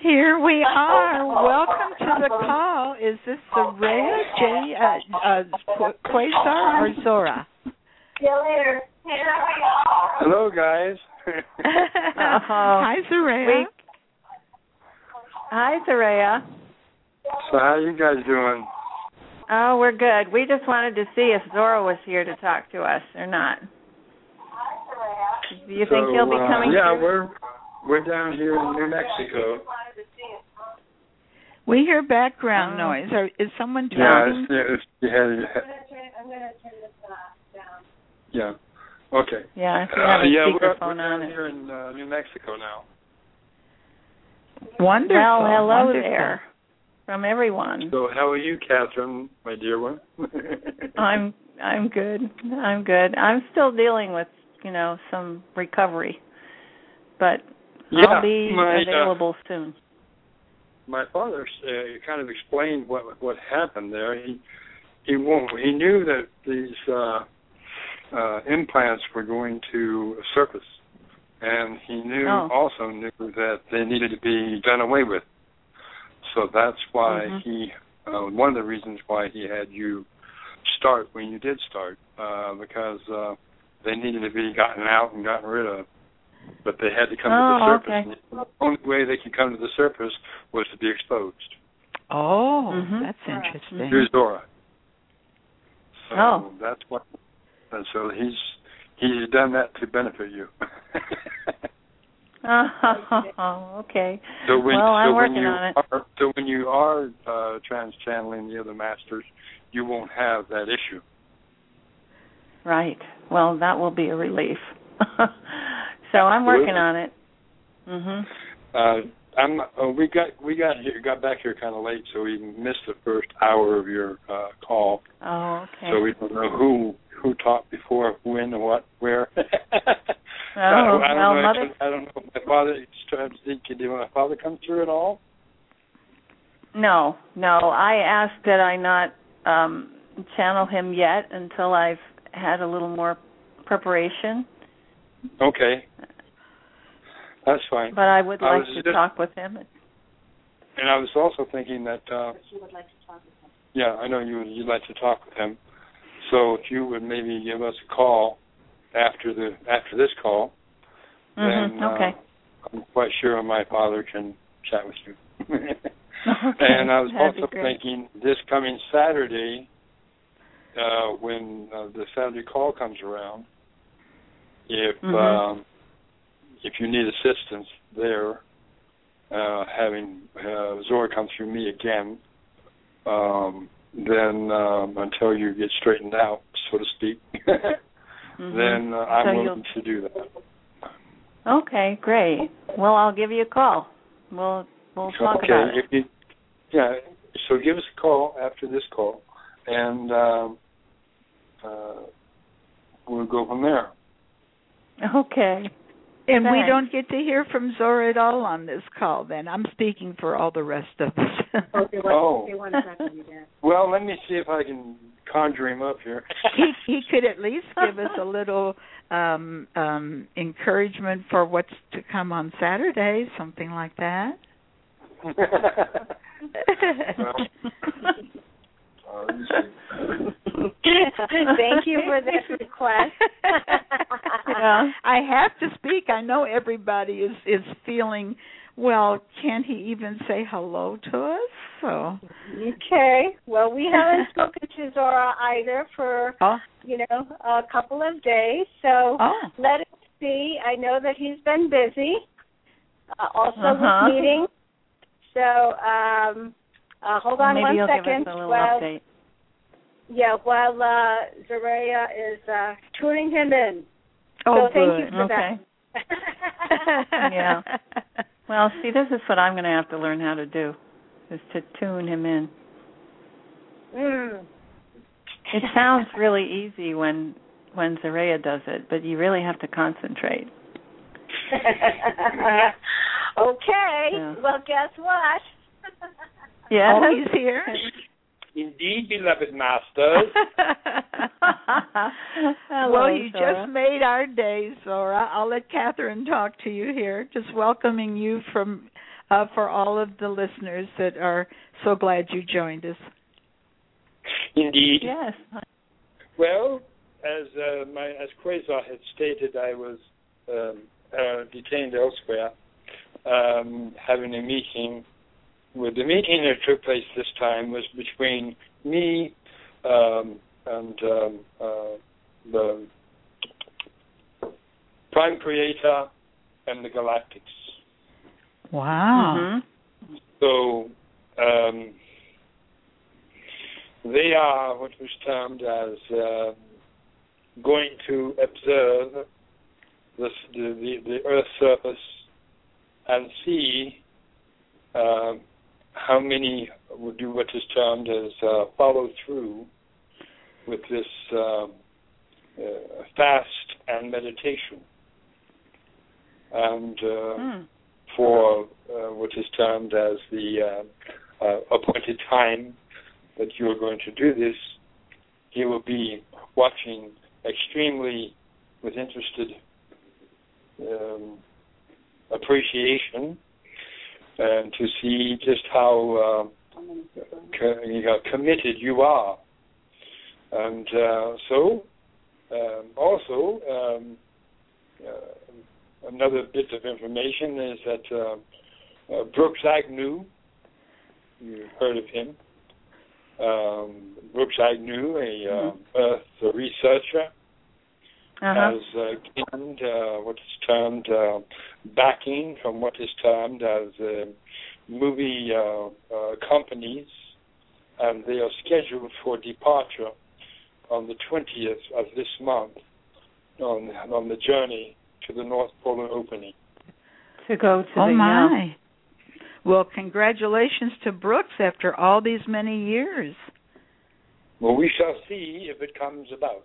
Speaker 1: Here we are. Welcome to the call. Is this Soraya J. Uh, uh, Quasar or Zorra?
Speaker 3: See you later.
Speaker 4: Hello, guys.
Speaker 1: Hi, Soraya.
Speaker 2: We- Hi, Soraya.
Speaker 4: so, how are you guys doing?
Speaker 2: Oh, we're good. We just wanted to see if Zorra was here to talk to us or not. Do you think he'll be
Speaker 4: uh,
Speaker 2: coming?
Speaker 4: Yeah,
Speaker 2: through?
Speaker 4: we're we're down here in New Mexico.
Speaker 1: We hear background
Speaker 2: Oh.
Speaker 1: noise. Are, is someone
Speaker 4: Yeah,
Speaker 1: talking?
Speaker 4: it's, yeah, it's, you
Speaker 3: I'm going to turn this uh, down.
Speaker 4: yeah. Okay.
Speaker 2: Yeah, if you have
Speaker 4: Uh,
Speaker 2: a
Speaker 4: yeah, we're, we're
Speaker 2: speakerphone
Speaker 4: down
Speaker 2: on it.
Speaker 4: here in uh, New Mexico now.
Speaker 1: Wonderful.
Speaker 2: Well, hello
Speaker 1: wonderful.
Speaker 2: there from everyone.
Speaker 4: So, how are you, Kathryn, my dear one?
Speaker 2: I'm I'm good. I'm good. I'm still dealing with, you know, some recovery. But
Speaker 4: Yeah,
Speaker 2: I'll be
Speaker 4: my, uh,
Speaker 2: available soon.
Speaker 4: my father uh, kind of explained what what happened there. He he won't. He knew that these uh, uh, implants were going to surface, and he knew
Speaker 2: Oh.
Speaker 4: also knew that they needed to be done away with. So that's why
Speaker 2: Mhm.
Speaker 4: he uh, one of the reasons why he had you start when you did start uh, because uh, they needed to be gotten out and gotten rid of. But they had to come to the
Speaker 2: Oh,
Speaker 4: surface.
Speaker 2: okay.
Speaker 4: And The only way they could come to the surface was to be exposed.
Speaker 1: Oh,
Speaker 2: Mhm.
Speaker 1: that's interesting.
Speaker 4: Here's Dora. So
Speaker 2: Oh.
Speaker 4: that's what. And so he's he's done that to benefit you.
Speaker 2: oh, okay.
Speaker 4: So when,
Speaker 2: well, I'm
Speaker 4: so
Speaker 2: working
Speaker 4: when you
Speaker 2: on it.
Speaker 4: Are, so when you are uh, trance-channeling the other masters, you won't have that issue.
Speaker 2: Right. Well, that will be a relief. so I'm working on it. Mhm.
Speaker 4: Uh, I'm. Uh, we got we got here got back here kind of late, so we missed the first hour of your uh, call.
Speaker 2: Oh, okay.
Speaker 4: So we don't know who who talked before, when, and what, where.
Speaker 2: oh,
Speaker 4: I don't, I don't
Speaker 2: well,
Speaker 4: know.
Speaker 2: mother.
Speaker 4: I don't know. if My father. He's trying to think. Did my father come through at all?
Speaker 2: No, no. I asked that I not um channel him yet until I've had a little more preparation.
Speaker 4: Okay. That's fine.
Speaker 2: But I would like
Speaker 4: was
Speaker 2: to
Speaker 4: just-
Speaker 2: talk with him.
Speaker 4: And I was also thinking that. Uh, yes, you would like to talk with him. Yeah, I know you you'd like to talk with him. So if you would maybe give us a call after the after this call,
Speaker 2: Mhm,
Speaker 4: then uh,
Speaker 2: okay.
Speaker 4: I'm quite sure my father can chat with you.
Speaker 2: Okay,
Speaker 4: and I was
Speaker 2: that'd
Speaker 4: also thinking this coming Saturday, uh, when uh, the Saturday call comes around, if
Speaker 2: Mhm.
Speaker 4: um, if you need assistance there, uh, having uh, Zorra come through me again, um, then um, until you get straightened out, so to speak,
Speaker 2: Mhm.
Speaker 4: then uh, I'm
Speaker 2: you'll-
Speaker 4: willing to do that.
Speaker 2: Okay, great. Well, I'll give you a call. We'll we'll talk
Speaker 4: okay,
Speaker 2: about it.
Speaker 4: if you, yeah. So give us a call after this call, and um, uh, we'll go from there.
Speaker 2: Okay.
Speaker 1: And we don't get to hear from Zorra at all on this call. Then I'm speaking for all the rest of us.
Speaker 3: Okay,
Speaker 4: Oh.
Speaker 3: okay, one second, you guys.
Speaker 4: Well, let me see if I can conjure him up here.
Speaker 1: he he could at least give us a little um um encouragement for what's to come on Saturday, something like that.
Speaker 4: well, uh, let me see.
Speaker 3: Thank you for this request.
Speaker 2: Yeah.
Speaker 1: I have to speak. I know everybody is is feeling well, can't he even say hello to us? So
Speaker 3: Okay. Well, we haven't spoken to Zorra either for
Speaker 1: Oh,
Speaker 3: you know a couple of days. So
Speaker 1: oh.
Speaker 3: let us see. I know that he's been busy, uh, also
Speaker 2: Uh-huh.
Speaker 3: with meetings. So um, uh, hold on
Speaker 2: Maybe
Speaker 3: one second.
Speaker 2: give us a little
Speaker 3: while,
Speaker 2: update.
Speaker 3: Yeah, while uh, Zaria is uh, tuning him in.
Speaker 1: Oh,
Speaker 3: so thank you
Speaker 1: good.
Speaker 3: for
Speaker 2: Okay.
Speaker 3: that.
Speaker 2: Yeah. Well, see, this is what I'm going to have to learn how to do, is to tune him in.
Speaker 3: Mm.
Speaker 2: It sounds really easy when when Zaria does it, but you really have to concentrate.
Speaker 3: okay.
Speaker 2: Yeah.
Speaker 3: Well, guess what?
Speaker 2: Yeah.
Speaker 1: Oh, he's here.
Speaker 4: Indeed, beloved masters.
Speaker 2: Hello,
Speaker 1: well, you
Speaker 2: Zorra.
Speaker 1: just made our day, Zorra. I'll let Kathryn talk to you here, just welcoming you from uh, for all of the listeners that are so glad you joined us.
Speaker 4: Indeed.
Speaker 2: Yes.
Speaker 4: Well, as uh, my as Quasar had stated, I was um, uh, detained elsewhere, um, having a meeting. Well, the meeting that took place this time was between me um, and um, uh, the Prime Creator and the Galactics.
Speaker 1: Wow.
Speaker 2: Mhm.
Speaker 4: So um, they are what was termed as uh, going to observe the, the, the Earth's surface and see uh, how many would do what is termed as uh, follow through with this um, uh, fast and meditation. And uh,
Speaker 2: Hmm.
Speaker 4: for uh, what is termed as the uh, uh, appointed time that you are going to do this, he will be watching extremely with interested um, appreciation and to see just how uh, co- you know, committed you are. And uh, so, um, also, um, uh, another bit of information is that uh, uh, Brooks Agnew, you heard of him, um, Brooks Agnew, a uh, Earth researcher,
Speaker 2: uh-huh.
Speaker 4: has uh, gained uh, what is termed uh, backing from what is termed as uh, movie uh, uh, companies, and they are scheduled for departure on the 20th of this month on on the journey to the North Polar opening.
Speaker 2: To go to
Speaker 1: oh
Speaker 2: the
Speaker 1: my. Well, congratulations to Brooks after all these many years.
Speaker 4: Well, we shall see if it comes about.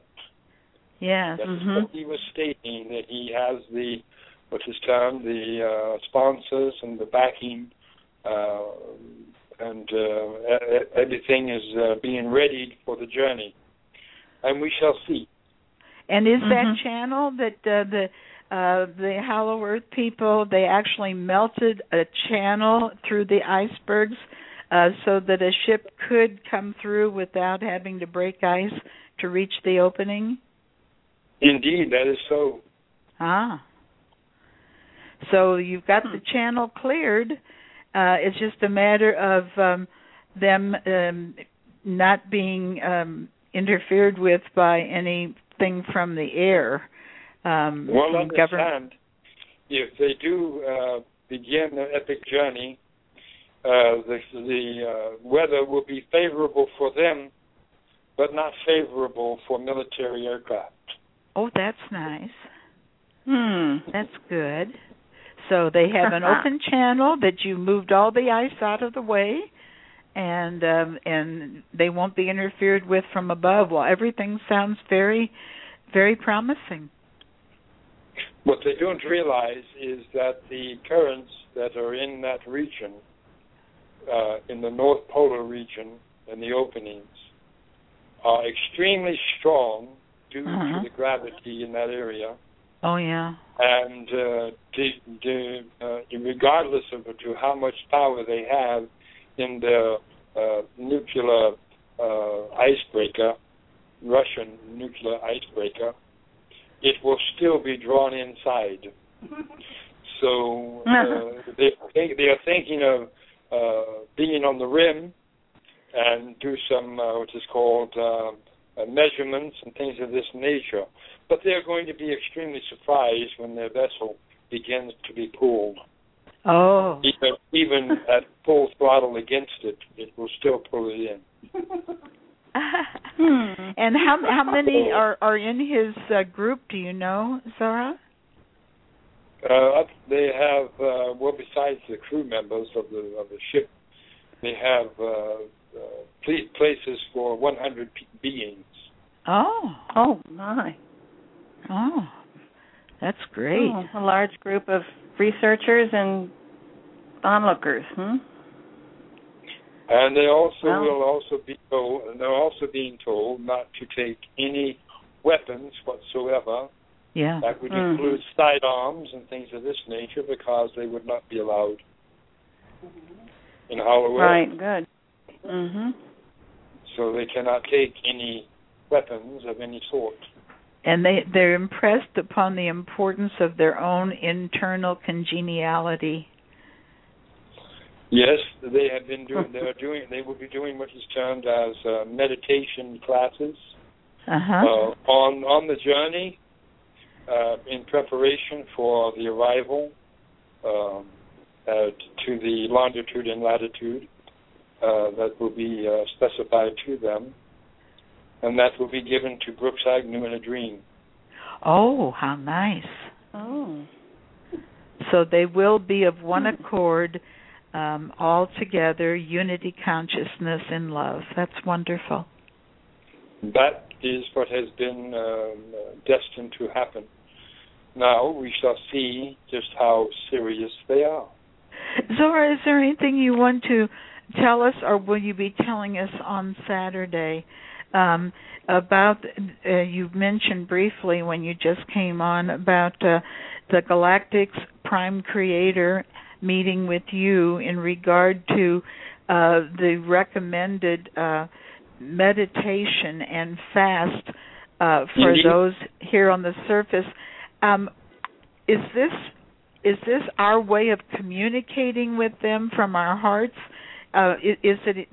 Speaker 1: Yes.
Speaker 4: That is
Speaker 2: Mhm.
Speaker 4: what he was stating that he has the what is termed the uh, sponsors and the backing, uh, and uh, everything is uh, being readied for the journey, and we shall see.
Speaker 1: And is that
Speaker 2: Mhm.
Speaker 1: channel that uh, the uh, the Hollow Earth people they actually melted a channel through the icebergs uh, so that a ship could come through without having to break ice to reach the opening?
Speaker 4: Indeed, that is so.
Speaker 1: Ah. So you've got the channel cleared. Uh, it's just a matter of um, them um, not being um, interfered with by anything from the air. Um,
Speaker 4: Well,
Speaker 1: from government.
Speaker 4: understand, if they do uh, begin the epic journey, uh, the, the uh, weather will be favorable for them, but not favorable for military aircraft.
Speaker 1: Oh, that's nice.
Speaker 2: Hmm.
Speaker 1: That's good. So they have an open channel that you moved all the ice out of the way and um and they won't be interfered with from above. Well, everything sounds very very promising.
Speaker 4: What they don't realize is that the currents that are in that region, uh, in the North Polar region, and the openings, are extremely strong due
Speaker 1: Uh-huh.
Speaker 4: to the gravity in that area.
Speaker 1: Oh yeah.
Speaker 4: and uh, the, the, uh, regardless of to how much power they have in the uh, nuclear uh, icebreaker, Russian nuclear icebreaker, it will still be drawn inside. So uh, they think, they are thinking of uh, being on the rim and do some uh, what is called uh, uh, measurements and things of this nature. But they're going to be extremely surprised when their vessel begins to be pulled.
Speaker 1: Oh.
Speaker 4: Even, even at full throttle against it, it will still pull it in.
Speaker 2: Hmm.
Speaker 1: and how how many are are in his uh, group? Do you know, Zorra?
Speaker 4: Uh, they have uh, well, besides the crew members of the of the ship, they have uh, places for 100 pe- beings.
Speaker 1: Oh.
Speaker 2: Oh my.
Speaker 1: Oh. That's great.
Speaker 2: Oh, a large group of researchers and onlookers, hmm?
Speaker 4: And they also
Speaker 2: Wow.
Speaker 4: will also be told, and they're also being told not to take any weapons whatsoever.
Speaker 1: Yeah.
Speaker 4: That would
Speaker 2: Mhm.
Speaker 4: include sidearms and things of this nature because they would not be allowed in Hollow Earth.
Speaker 2: Right, good. Mhm.
Speaker 4: So they cannot take any weapons of any sort.
Speaker 1: And they they're impressed upon the importance of their own internal congeniality.
Speaker 4: Yes, they have been doing. They are doing. They will be doing what is termed as uh, meditation classes
Speaker 1: Uh-huh.
Speaker 4: uh, on on the journey uh, in preparation for the arrival um, uh, to the longitude and latitude that will be uh, specified to them, and that will be given to Brooks Agnew in a dream.
Speaker 1: Oh, how nice.
Speaker 2: Oh.
Speaker 1: So they will be of one accord, um, all together, unity consciousness and love. That's wonderful.
Speaker 4: That is what has been um, uh, destined to happen. Now we shall see just how serious they are.
Speaker 1: Zorra, is there anything you want to tell us, or will you be telling us on Saturday um, about? Uh, you mentioned briefly when you just came on about uh, the Galactic's Prime Creator meeting with you in regard to uh, the recommended uh, meditation and fast uh, for
Speaker 4: Indeed.
Speaker 1: those here on the surface. Um, is this is this our way of communicating with them from our hearts? Uh, i- is it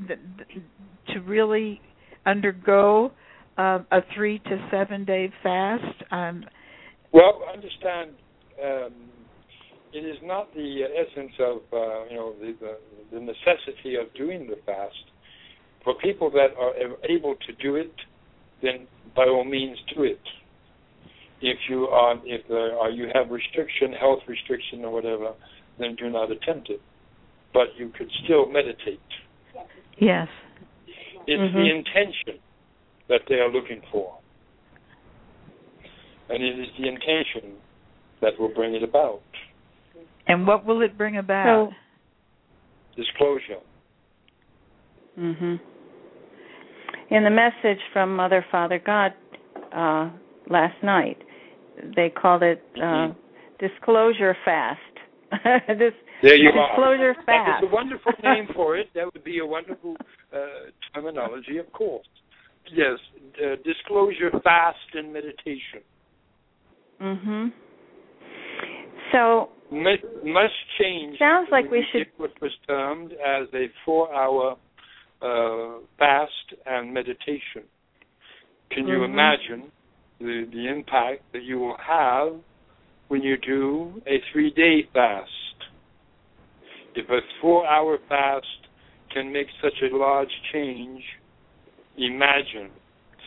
Speaker 1: to really undergo uh, a three to seven day fast? Um,
Speaker 4: well, understand. Um, it is not the essence of uh, you know the, the the necessity of doing the fast. For people that are able to do it, then by all means do it. If you are if are you have restriction, health restriction or whatever, then do not attempt it. But you could still meditate.
Speaker 1: Yes.
Speaker 4: It's
Speaker 2: mm-hmm.
Speaker 4: the intention that they are looking for. And it is the intention that will bring it about.
Speaker 1: And what will it bring about?
Speaker 2: So,
Speaker 4: Disclosure.
Speaker 2: Mhm. In the message from Mother Father God uh, last night, they called it uh,
Speaker 4: Mhm.
Speaker 2: disclosure fast. this
Speaker 4: There you
Speaker 2: disclosure
Speaker 4: are.
Speaker 2: fast.
Speaker 4: That is a wonderful name for it. That would be a wonderful uh, terminology, of course. Yes, uh, disclosure, fast, and meditation
Speaker 2: Mhm. So
Speaker 4: must, must change.
Speaker 2: Sounds like we should-
Speaker 4: What was termed as a four-hour uh, fast and meditation. Can you
Speaker 2: Mhm.
Speaker 4: imagine the the impact that you will have when you do a three-day fast? If a four-hour fast can make such a large change, imagine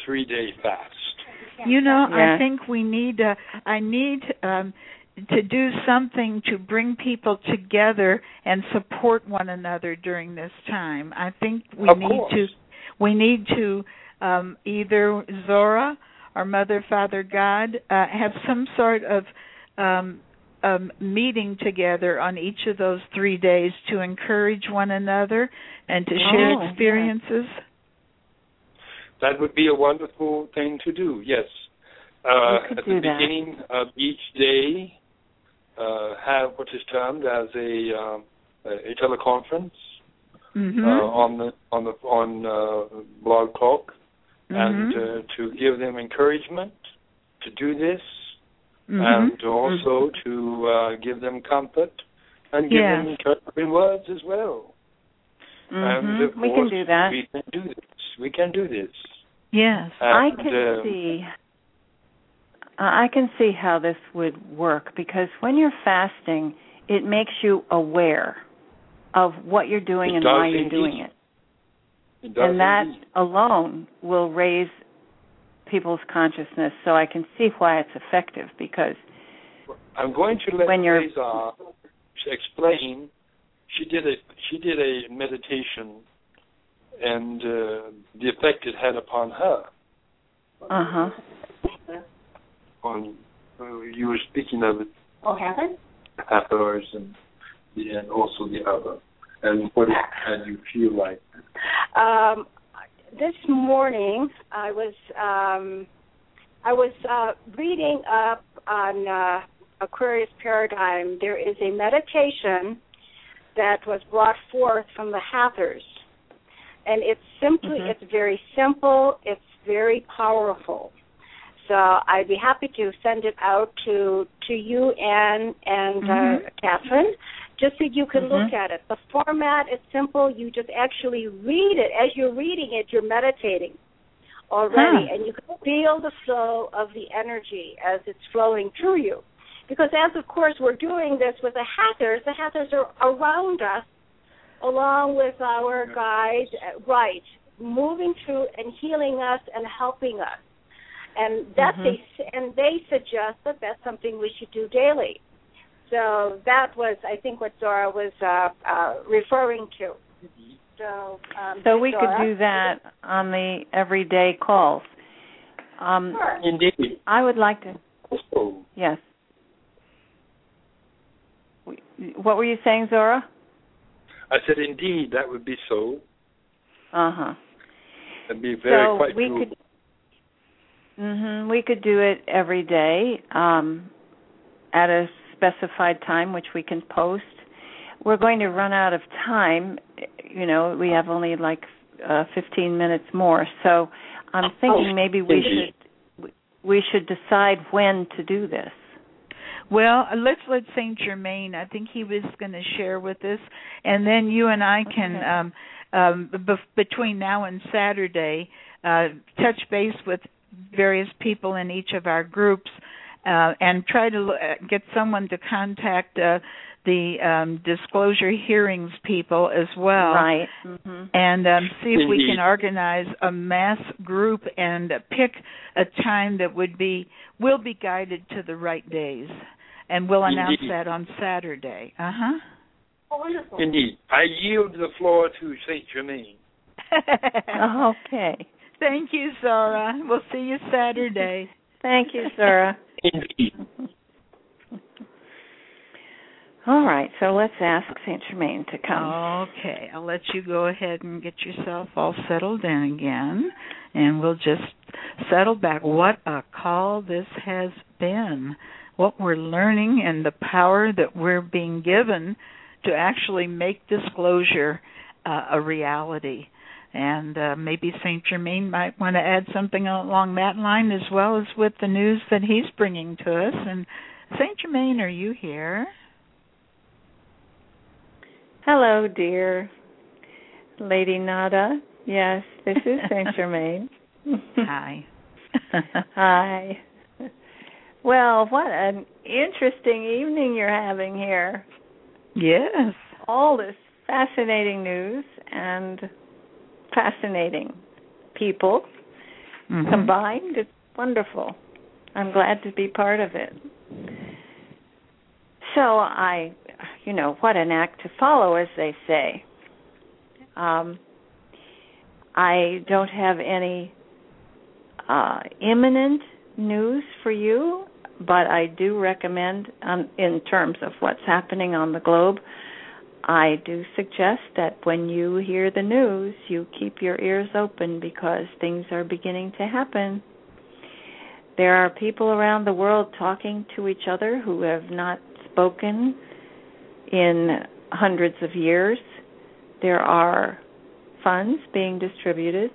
Speaker 4: three-day fast.
Speaker 1: You know,
Speaker 2: Yeah.
Speaker 1: I think we need. Uh, I need um, to do something to bring people together and support one another during this time. I think we
Speaker 4: Of
Speaker 1: need
Speaker 4: course.
Speaker 1: to. We need to um, either Zorra or Mother, Father, God uh, have some sort of um, um, meeting together on each of those three days to encourage one another and to share
Speaker 2: Oh, yeah.
Speaker 1: experiences.
Speaker 4: That would be a wonderful thing to do. Yes. Uh, at
Speaker 2: do
Speaker 4: the
Speaker 2: that.
Speaker 4: beginning of each day, uh, have what is termed as a um, a teleconference
Speaker 1: Mm-hmm.
Speaker 4: uh, on the on the on uh, Blog Talk, and
Speaker 1: Mhm.
Speaker 4: uh, to give them encouragement to do this,
Speaker 1: Mhm.
Speaker 4: and also to uh, give them comfort and give
Speaker 1: Yes.
Speaker 4: them encouraging words as well. And
Speaker 2: Mhm.
Speaker 4: of
Speaker 2: we can do that.
Speaker 4: We can do this. We can do this.
Speaker 1: Yes.
Speaker 2: I can
Speaker 4: um,
Speaker 2: see. I can see how this would work because when you're fasting, it makes you aware of what you're doing and why you're doing it,
Speaker 4: It
Speaker 2: and that
Speaker 4: indeed.
Speaker 2: alone will raise people's consciousness. So I can see why it's effective because
Speaker 4: I'm going to let
Speaker 2: when you're-
Speaker 4: Cesar explain. She did a she did a meditation, and uh, the effect it had upon her.
Speaker 2: uh huh.
Speaker 4: On uh, you were speaking of it,
Speaker 3: Oh, heaven?
Speaker 4: half hours and the and also the other, and what it, and you feel like.
Speaker 3: Um, this morning, I was um, I was uh, reading up on uh, Aquarius paradigm. There is a meditation that was brought forth from the Hathors, and it's simply
Speaker 2: Mhm.
Speaker 3: it's very simple. It's very powerful. So I'd be happy to send it out to to you, Anne and uh,
Speaker 1: Mhm.
Speaker 3: Kathryn, just so you can
Speaker 2: Mhm.
Speaker 3: look at it. The format is simple. You just actually read it. As you're reading it, you're meditating already,
Speaker 2: Huh.
Speaker 3: and you can feel the flow of the energy as it's flowing through you. Because as of course we're doing this with the Hathors, the Hathors are around us, along with our guide, uh, right, moving through and healing us and helping us. And that
Speaker 2: Mhm.
Speaker 3: they and they suggest that that's something we should do daily. So that was, I think, what Zorra was uh, uh, referring to. So, um,
Speaker 2: So we could do that on the everyday calls. Um,
Speaker 3: Sure.
Speaker 4: Indeed.
Speaker 2: I would like to. Yes. What were you saying, Zorra?
Speaker 4: I said, indeed, that would be so.
Speaker 2: Uh huh.
Speaker 4: That'd be very
Speaker 2: so
Speaker 4: quite
Speaker 2: we
Speaker 4: doable.
Speaker 2: could. Mhm. We could do it every day um, at a specified time, which we can post. We're going to run out of time. You know, we have only like uh, 15 minutes more, so I'm thinking maybe we should we should decide when to do this.
Speaker 1: Well, let's let Saint Germain. I think he was going to share with us, and then you and I can,
Speaker 2: Okay.
Speaker 1: um, um, bef- between now and Saturday, uh, touch base with various people in each of our groups uh, and try to uh, get someone to contact uh, the um, disclosure hearings people as well.
Speaker 2: Right. Mm-hmm.
Speaker 1: And um, see if we can organize a mass group and pick a time that would be will be guided to the right days. And we'll announce
Speaker 4: Indeed.
Speaker 1: that on Saturday. Uh huh.
Speaker 3: Wonderful.
Speaker 4: Indeed. I yield the floor to Saint Germain.
Speaker 2: okay.
Speaker 1: Thank you, Zorra. We'll see you Saturday.
Speaker 2: Thank you, Zorra.
Speaker 4: Indeed.
Speaker 2: All right, so let's ask Saint Germain to come.
Speaker 1: Okay, I'll let you go ahead and get yourself all settled in again, and we'll just settle back. What a call this has been. What we're learning and the power that we're being given to actually make disclosure uh, a reality. And uh, maybe Saint Germain might want to add something along that line as well as with the news that he's bringing to us. And Saint Germain, are you here?
Speaker 2: Hello, dear Lady Nada. Yes, this is Saint Germain.
Speaker 1: Hi.
Speaker 2: Hi. Well, what an interesting evening you're having here.
Speaker 1: Yes.
Speaker 2: All this fascinating news and fascinating people
Speaker 1: Mhm.
Speaker 2: combined. It's wonderful. I'm glad to be part of it. So I, you know, what an act to follow, as they say. Um, I don't have any uh, imminent news for you, but I do recommend, um, in terms of what's happening on the globe, I do suggest that when you hear the news, you keep your ears open because things are beginning to happen. There are people around the world talking to each other who have not spoken in hundreds of years. There are funds being distributed.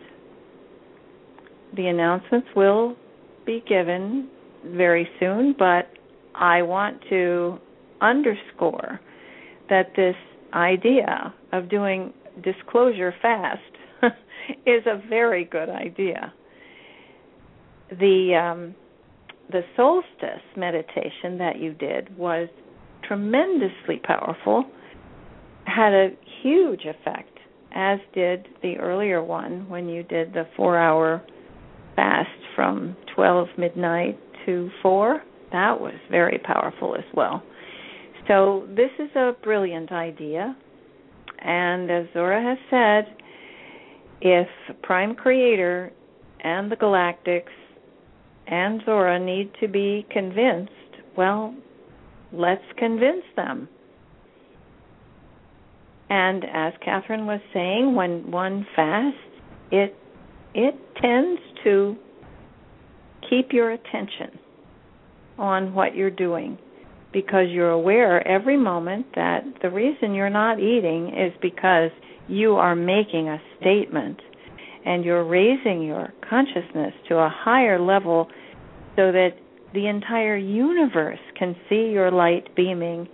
Speaker 2: The announcements will be given very soon, but I want to underscore that this idea of doing disclosure fast is a very good idea. The um, the solstice meditation that you did was tremendously powerful, had a huge effect, as did the earlier one when you did the four hour fast from 12 midnight to 4. That was very powerful as well. So, this is a brilliant idea. And as Zorra has said, if Prime Creator and the Galactics and Zorra need to be convinced, well, let's convince them. And as Kathryn was saying, when one fasts, it it tends to keep your attention on what you're doing because you're aware every moment that the reason you're not eating is because you are making a statement and you're raising your consciousness to a higher level so that the entire universe can see your light beaming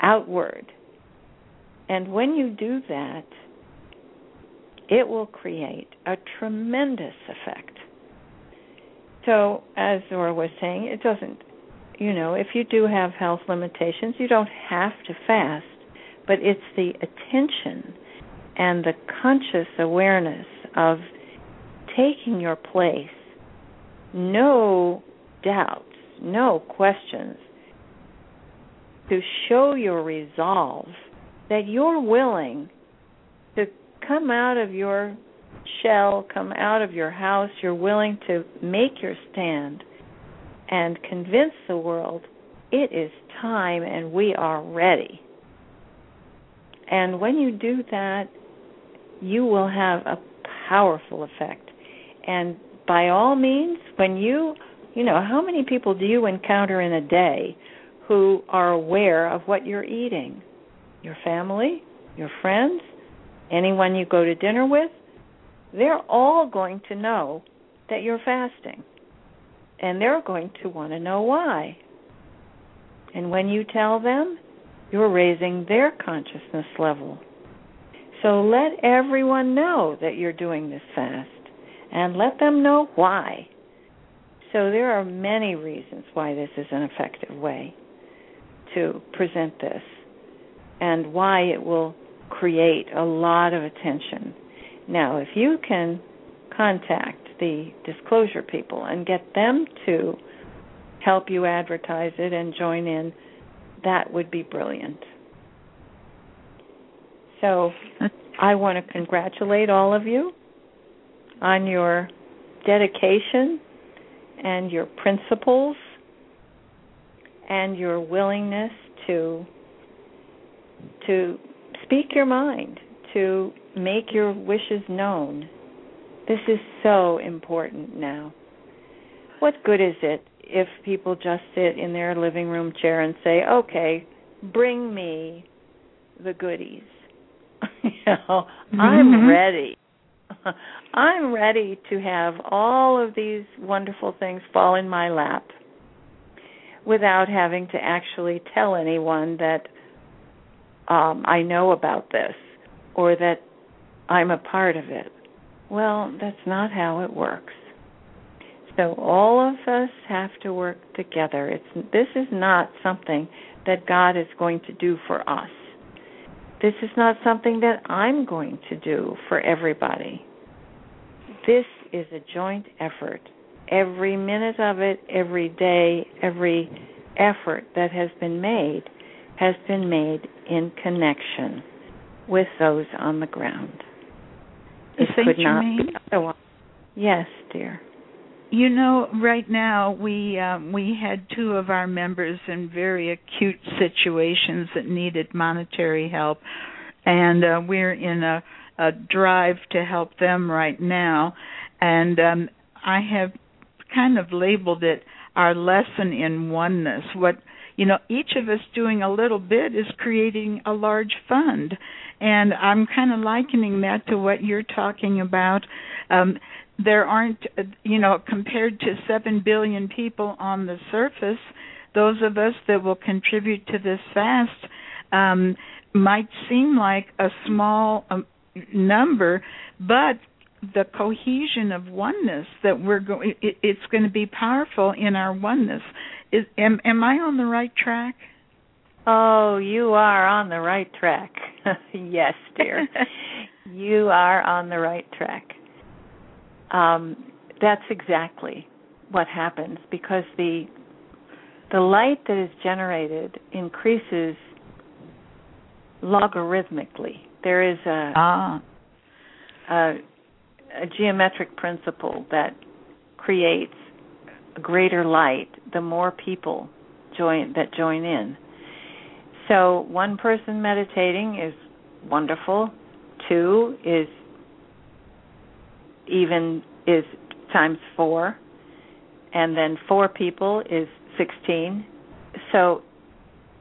Speaker 2: outward. And when you do that, it will create a tremendous effect. So, as Zorra was saying, it doesn't, you know, if you do have health limitations, you don't have to fast, but it's the attention and the conscious awareness of taking your place, no doubts, no questions, to show your resolve that you're willing to come out of your shell, come out of your house, you're willing to make your stand and convince the world it is time and we are ready. And when you do that, you will have a powerful effect. And by all means, when you, you know, how many people do you encounter in a day who are aware of what you're eating? Your family, your friends, anyone you go to dinner with? They're all going to know that you're fasting. And they're going to want to know why. And when you tell them, you're raising their consciousness level. So let everyone know that you're doing this fast and let them know why. So there are many reasons why this is an effective way to present this and why it will create a lot of attention. Now, if you can contact the disclosure people and get them to help you advertise it and join in, that would be brilliant. So I want to congratulate all of you on your dedication and your principles and your willingness to to speak your mind, to make your wishes known. This is so important now. What good is it if people just sit in their living room chair and say, "Okay, bring me the goodies." you know, mm-hmm. I'm ready. I'm ready to have all of these wonderful things fall in my lap without having to actually tell anyone that um, I know about this or that I'm a part of it. Well, that's not how it works. So all of us have to work together. It's this is not something that God is going to do for us. This is not something that I'm going to do for everybody. This is a joint effort. Every minute of it, every day, every effort that has been made has been made in connection with those on the ground.
Speaker 1: It could not be
Speaker 2: otherwise. Yes, dear.
Speaker 1: You know, right now we um, we had two of our members in very acute situations that needed monetary help, and uh, we're in a, a drive to help them right now. And um, I have kind of labeled it our lesson in oneness. What you know, each of us doing a little bit is creating a large fund. And I'm kind of likening that to what you're talking about. Um, there aren't, you know, compared to 7 billion people on the surface, those of us that will contribute to this fast um, might seem like a small um, number, but the cohesion of oneness that we're going it, it's going to be powerful in our oneness is am am i on the right track
Speaker 2: oh you are on the right track yes dear you are on the right track um, that's exactly what happens because the the light that is generated increases logarithmically. There is a,
Speaker 1: ah.
Speaker 2: a, a geometric principle that creates a greater light the more people join that join in. So one person meditating is wonderful. Two is even is times four, and then four people is sixteen. So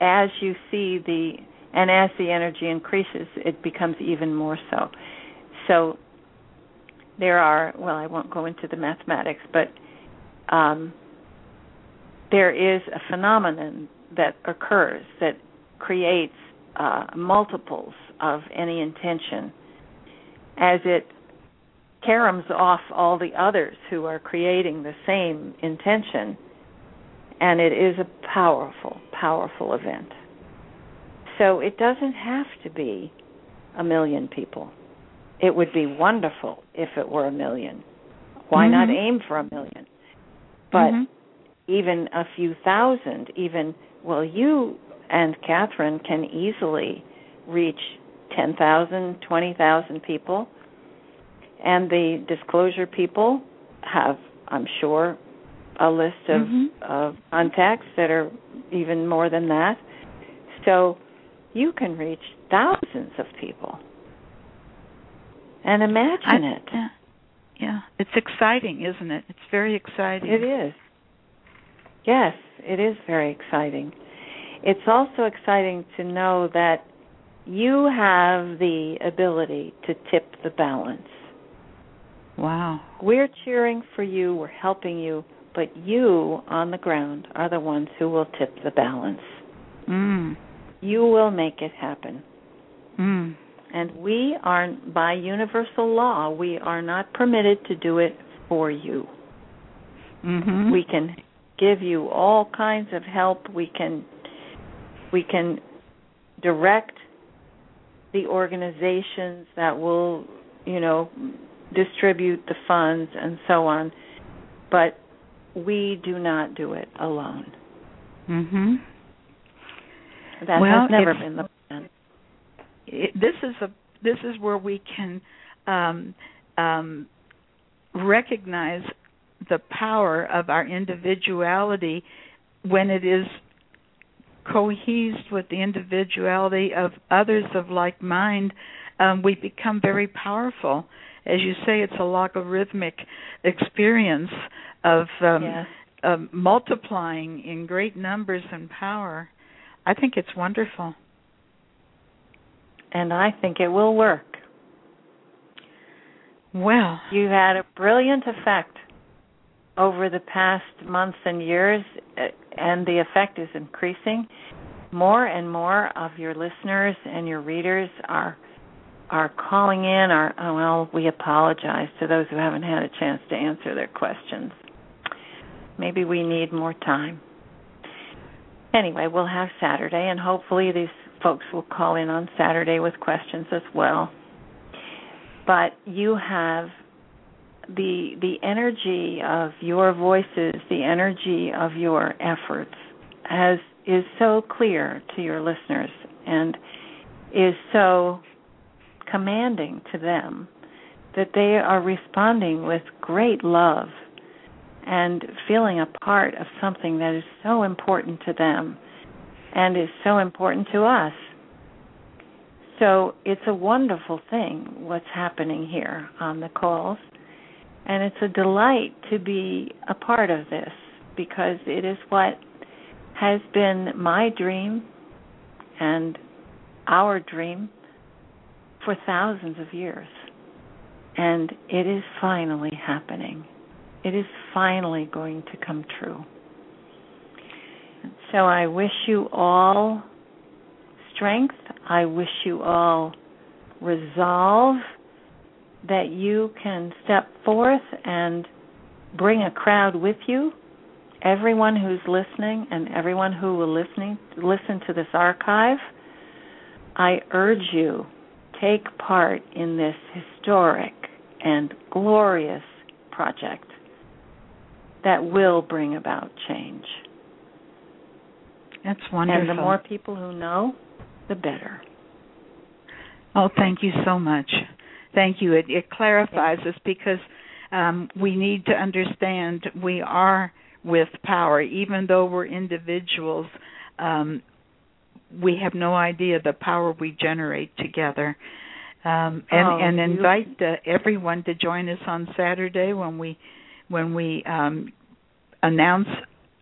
Speaker 2: as you see the and as the energy increases, it becomes even more so. So there are well, I won't go into the mathematics, but um, there is a phenomenon that occurs that creates uh, multiples of any intention as it caroms off all the others who are creating the same intention. And it is a powerful, powerful event. So it doesn't have to be a million people. It would be wonderful if it were a million. Why mm-hmm. not aim for a million? But mm-hmm. even a few thousand, even, well, you and Kathryn can easily reach 10,000, 20,000 people. And the disclosure people have, I'm sure, a list of, mm-hmm. of contacts that are even more than that. So you can reach thousands of people. And imagine I, it.
Speaker 1: Yeah. yeah, it's exciting, isn't it? It's very exciting.
Speaker 2: It is. Yes, it is very exciting. It's also exciting to know that you have the ability to tip the balance.
Speaker 1: Wow.
Speaker 2: We're cheering for you, we're helping you, but you on the ground are the ones who will tip the balance.
Speaker 1: Mm.
Speaker 2: You will make it happen.
Speaker 1: Mm.
Speaker 2: And we are, by universal law, we are not permitted to do it for you.
Speaker 1: Mm-hmm.
Speaker 2: We can give you all kinds of help. We can we can direct the organizations that will, you know, distribute the funds and so on. But we do not do it alone.
Speaker 1: Mhm.
Speaker 2: That
Speaker 1: well,
Speaker 2: has never been the plan.
Speaker 1: It, this is a this is where we can um, um, recognize the power of our individuality when it is cohesed with the individuality of others of like mind. Um, we become very powerful. As you say, it's a logarithmic experience of um,
Speaker 2: yes.
Speaker 1: um, multiplying in great numbers and power. I think it's wonderful.
Speaker 2: And I think it will work.
Speaker 1: Well,
Speaker 2: you had a brilliant effect over the past months and years, uh, and the effect is increasing. More and more of your listeners and your readers are are calling in. Are oh, well, we apologize to those who haven't had a chance to answer their questions. Maybe we need more time. Anyway, we'll have Saturday, and hopefully these folks will call in on Saturday with questions as well. But you have the the energy of your voices, the energy of your efforts has is so clear to your listeners and is so commanding to them that they are responding with great love and feeling a part of something that is so important to them and is so important to us. So it's a wonderful thing what's happening here on the calls. And it's a delight to be a part of this because it is what has been my dream and our dream for thousands of years. And it is finally happening. It is finally going to come true. So I wish you all strength. I wish you all resolve that you can step forth and bring a crowd with you. Everyone who's listening and everyone who will listening listen to this archive, I urge you take part in this historic and glorious project that will bring about change.
Speaker 1: That's wonderful.
Speaker 2: And the more people who know, the better.
Speaker 1: Oh, thank you so much. Thank you. It, it clarifies us because um, we need to understand we are with power, even though we're individuals. Um, we have no idea the power we generate together. Um, and,
Speaker 2: oh,
Speaker 1: and invite uh, everyone to join us on Saturday when we when we um, announce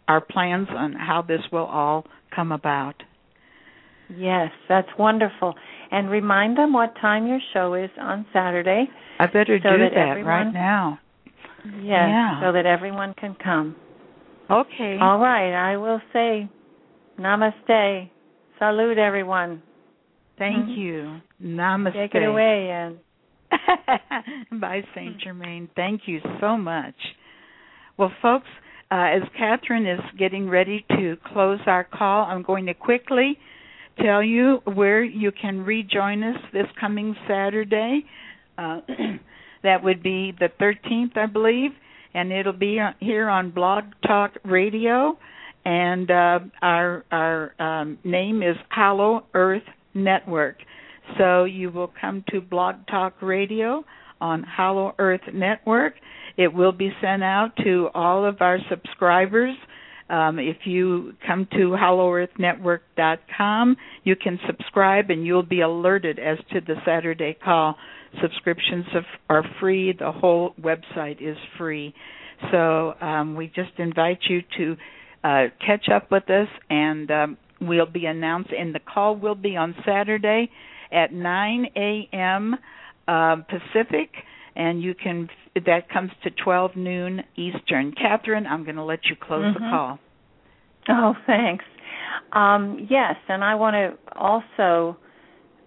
Speaker 1: our plans on how this will all come about.
Speaker 2: Yes, that's wonderful. And remind them what time your show is on Saturday.
Speaker 1: I better
Speaker 2: so
Speaker 1: do
Speaker 2: that,
Speaker 1: that
Speaker 2: everyone,
Speaker 1: right now.
Speaker 2: Yes,
Speaker 1: yeah.
Speaker 2: so that everyone can come.
Speaker 1: Okay.
Speaker 2: All right, I will say namaste. Salute everyone.
Speaker 1: Thank
Speaker 2: mm-hmm.
Speaker 1: you. Namaste.
Speaker 2: Take it away, Anne.
Speaker 1: Bye, Saint Germain. Thank you so much. Well, folks, uh, as Kathryn is getting ready to close our call, I'm going to quickly tell you where you can rejoin us this coming Saturday. Uh, that would be the 13th, I believe, and it'll be here on Blog Talk Radio. And uh, our our um, name is Hollow Earth Network. So you will come to Blog Talk Radio on Hollow Earth Network. It will be sent out to all of our subscribers. Um, if you come to hollowearthnetwork.com, you can subscribe and you'll be alerted as to the Saturday call. Subscriptions are free. The whole website is free. So um, we just invite you to uh, catch up with us, and um, we'll be announcing. And the call will be on Saturday at 9 a.m. Uh, Pacific, and you can that comes to 12 noon Eastern. Kathryn, I'm going to let you close
Speaker 2: mm-hmm.
Speaker 1: the call.
Speaker 2: Oh, thanks. Um, yes, and I want to also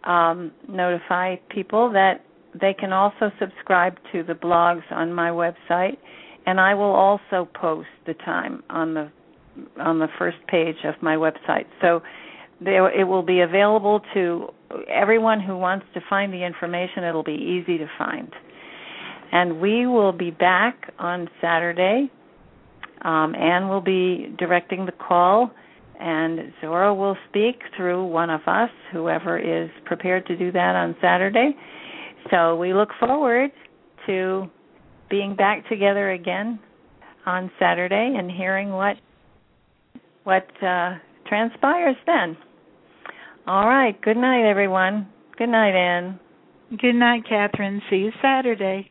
Speaker 2: um, notify people that they can also subscribe to the blogs on my website, and I will also post the time on the on the first page of my website. So there, it will be available to everyone who wants to find the information. It'll be easy to find. And we will be back on Saturday. Um, Anne will be directing the call, and Zorra will speak through one of us, whoever is prepared to do that on Saturday. So we look forward to being back together again on Saturday and hearing what what uh, transpires then. All right. Good night, everyone. Good night, Anne.
Speaker 1: Good night, Kathryn. See you Saturday.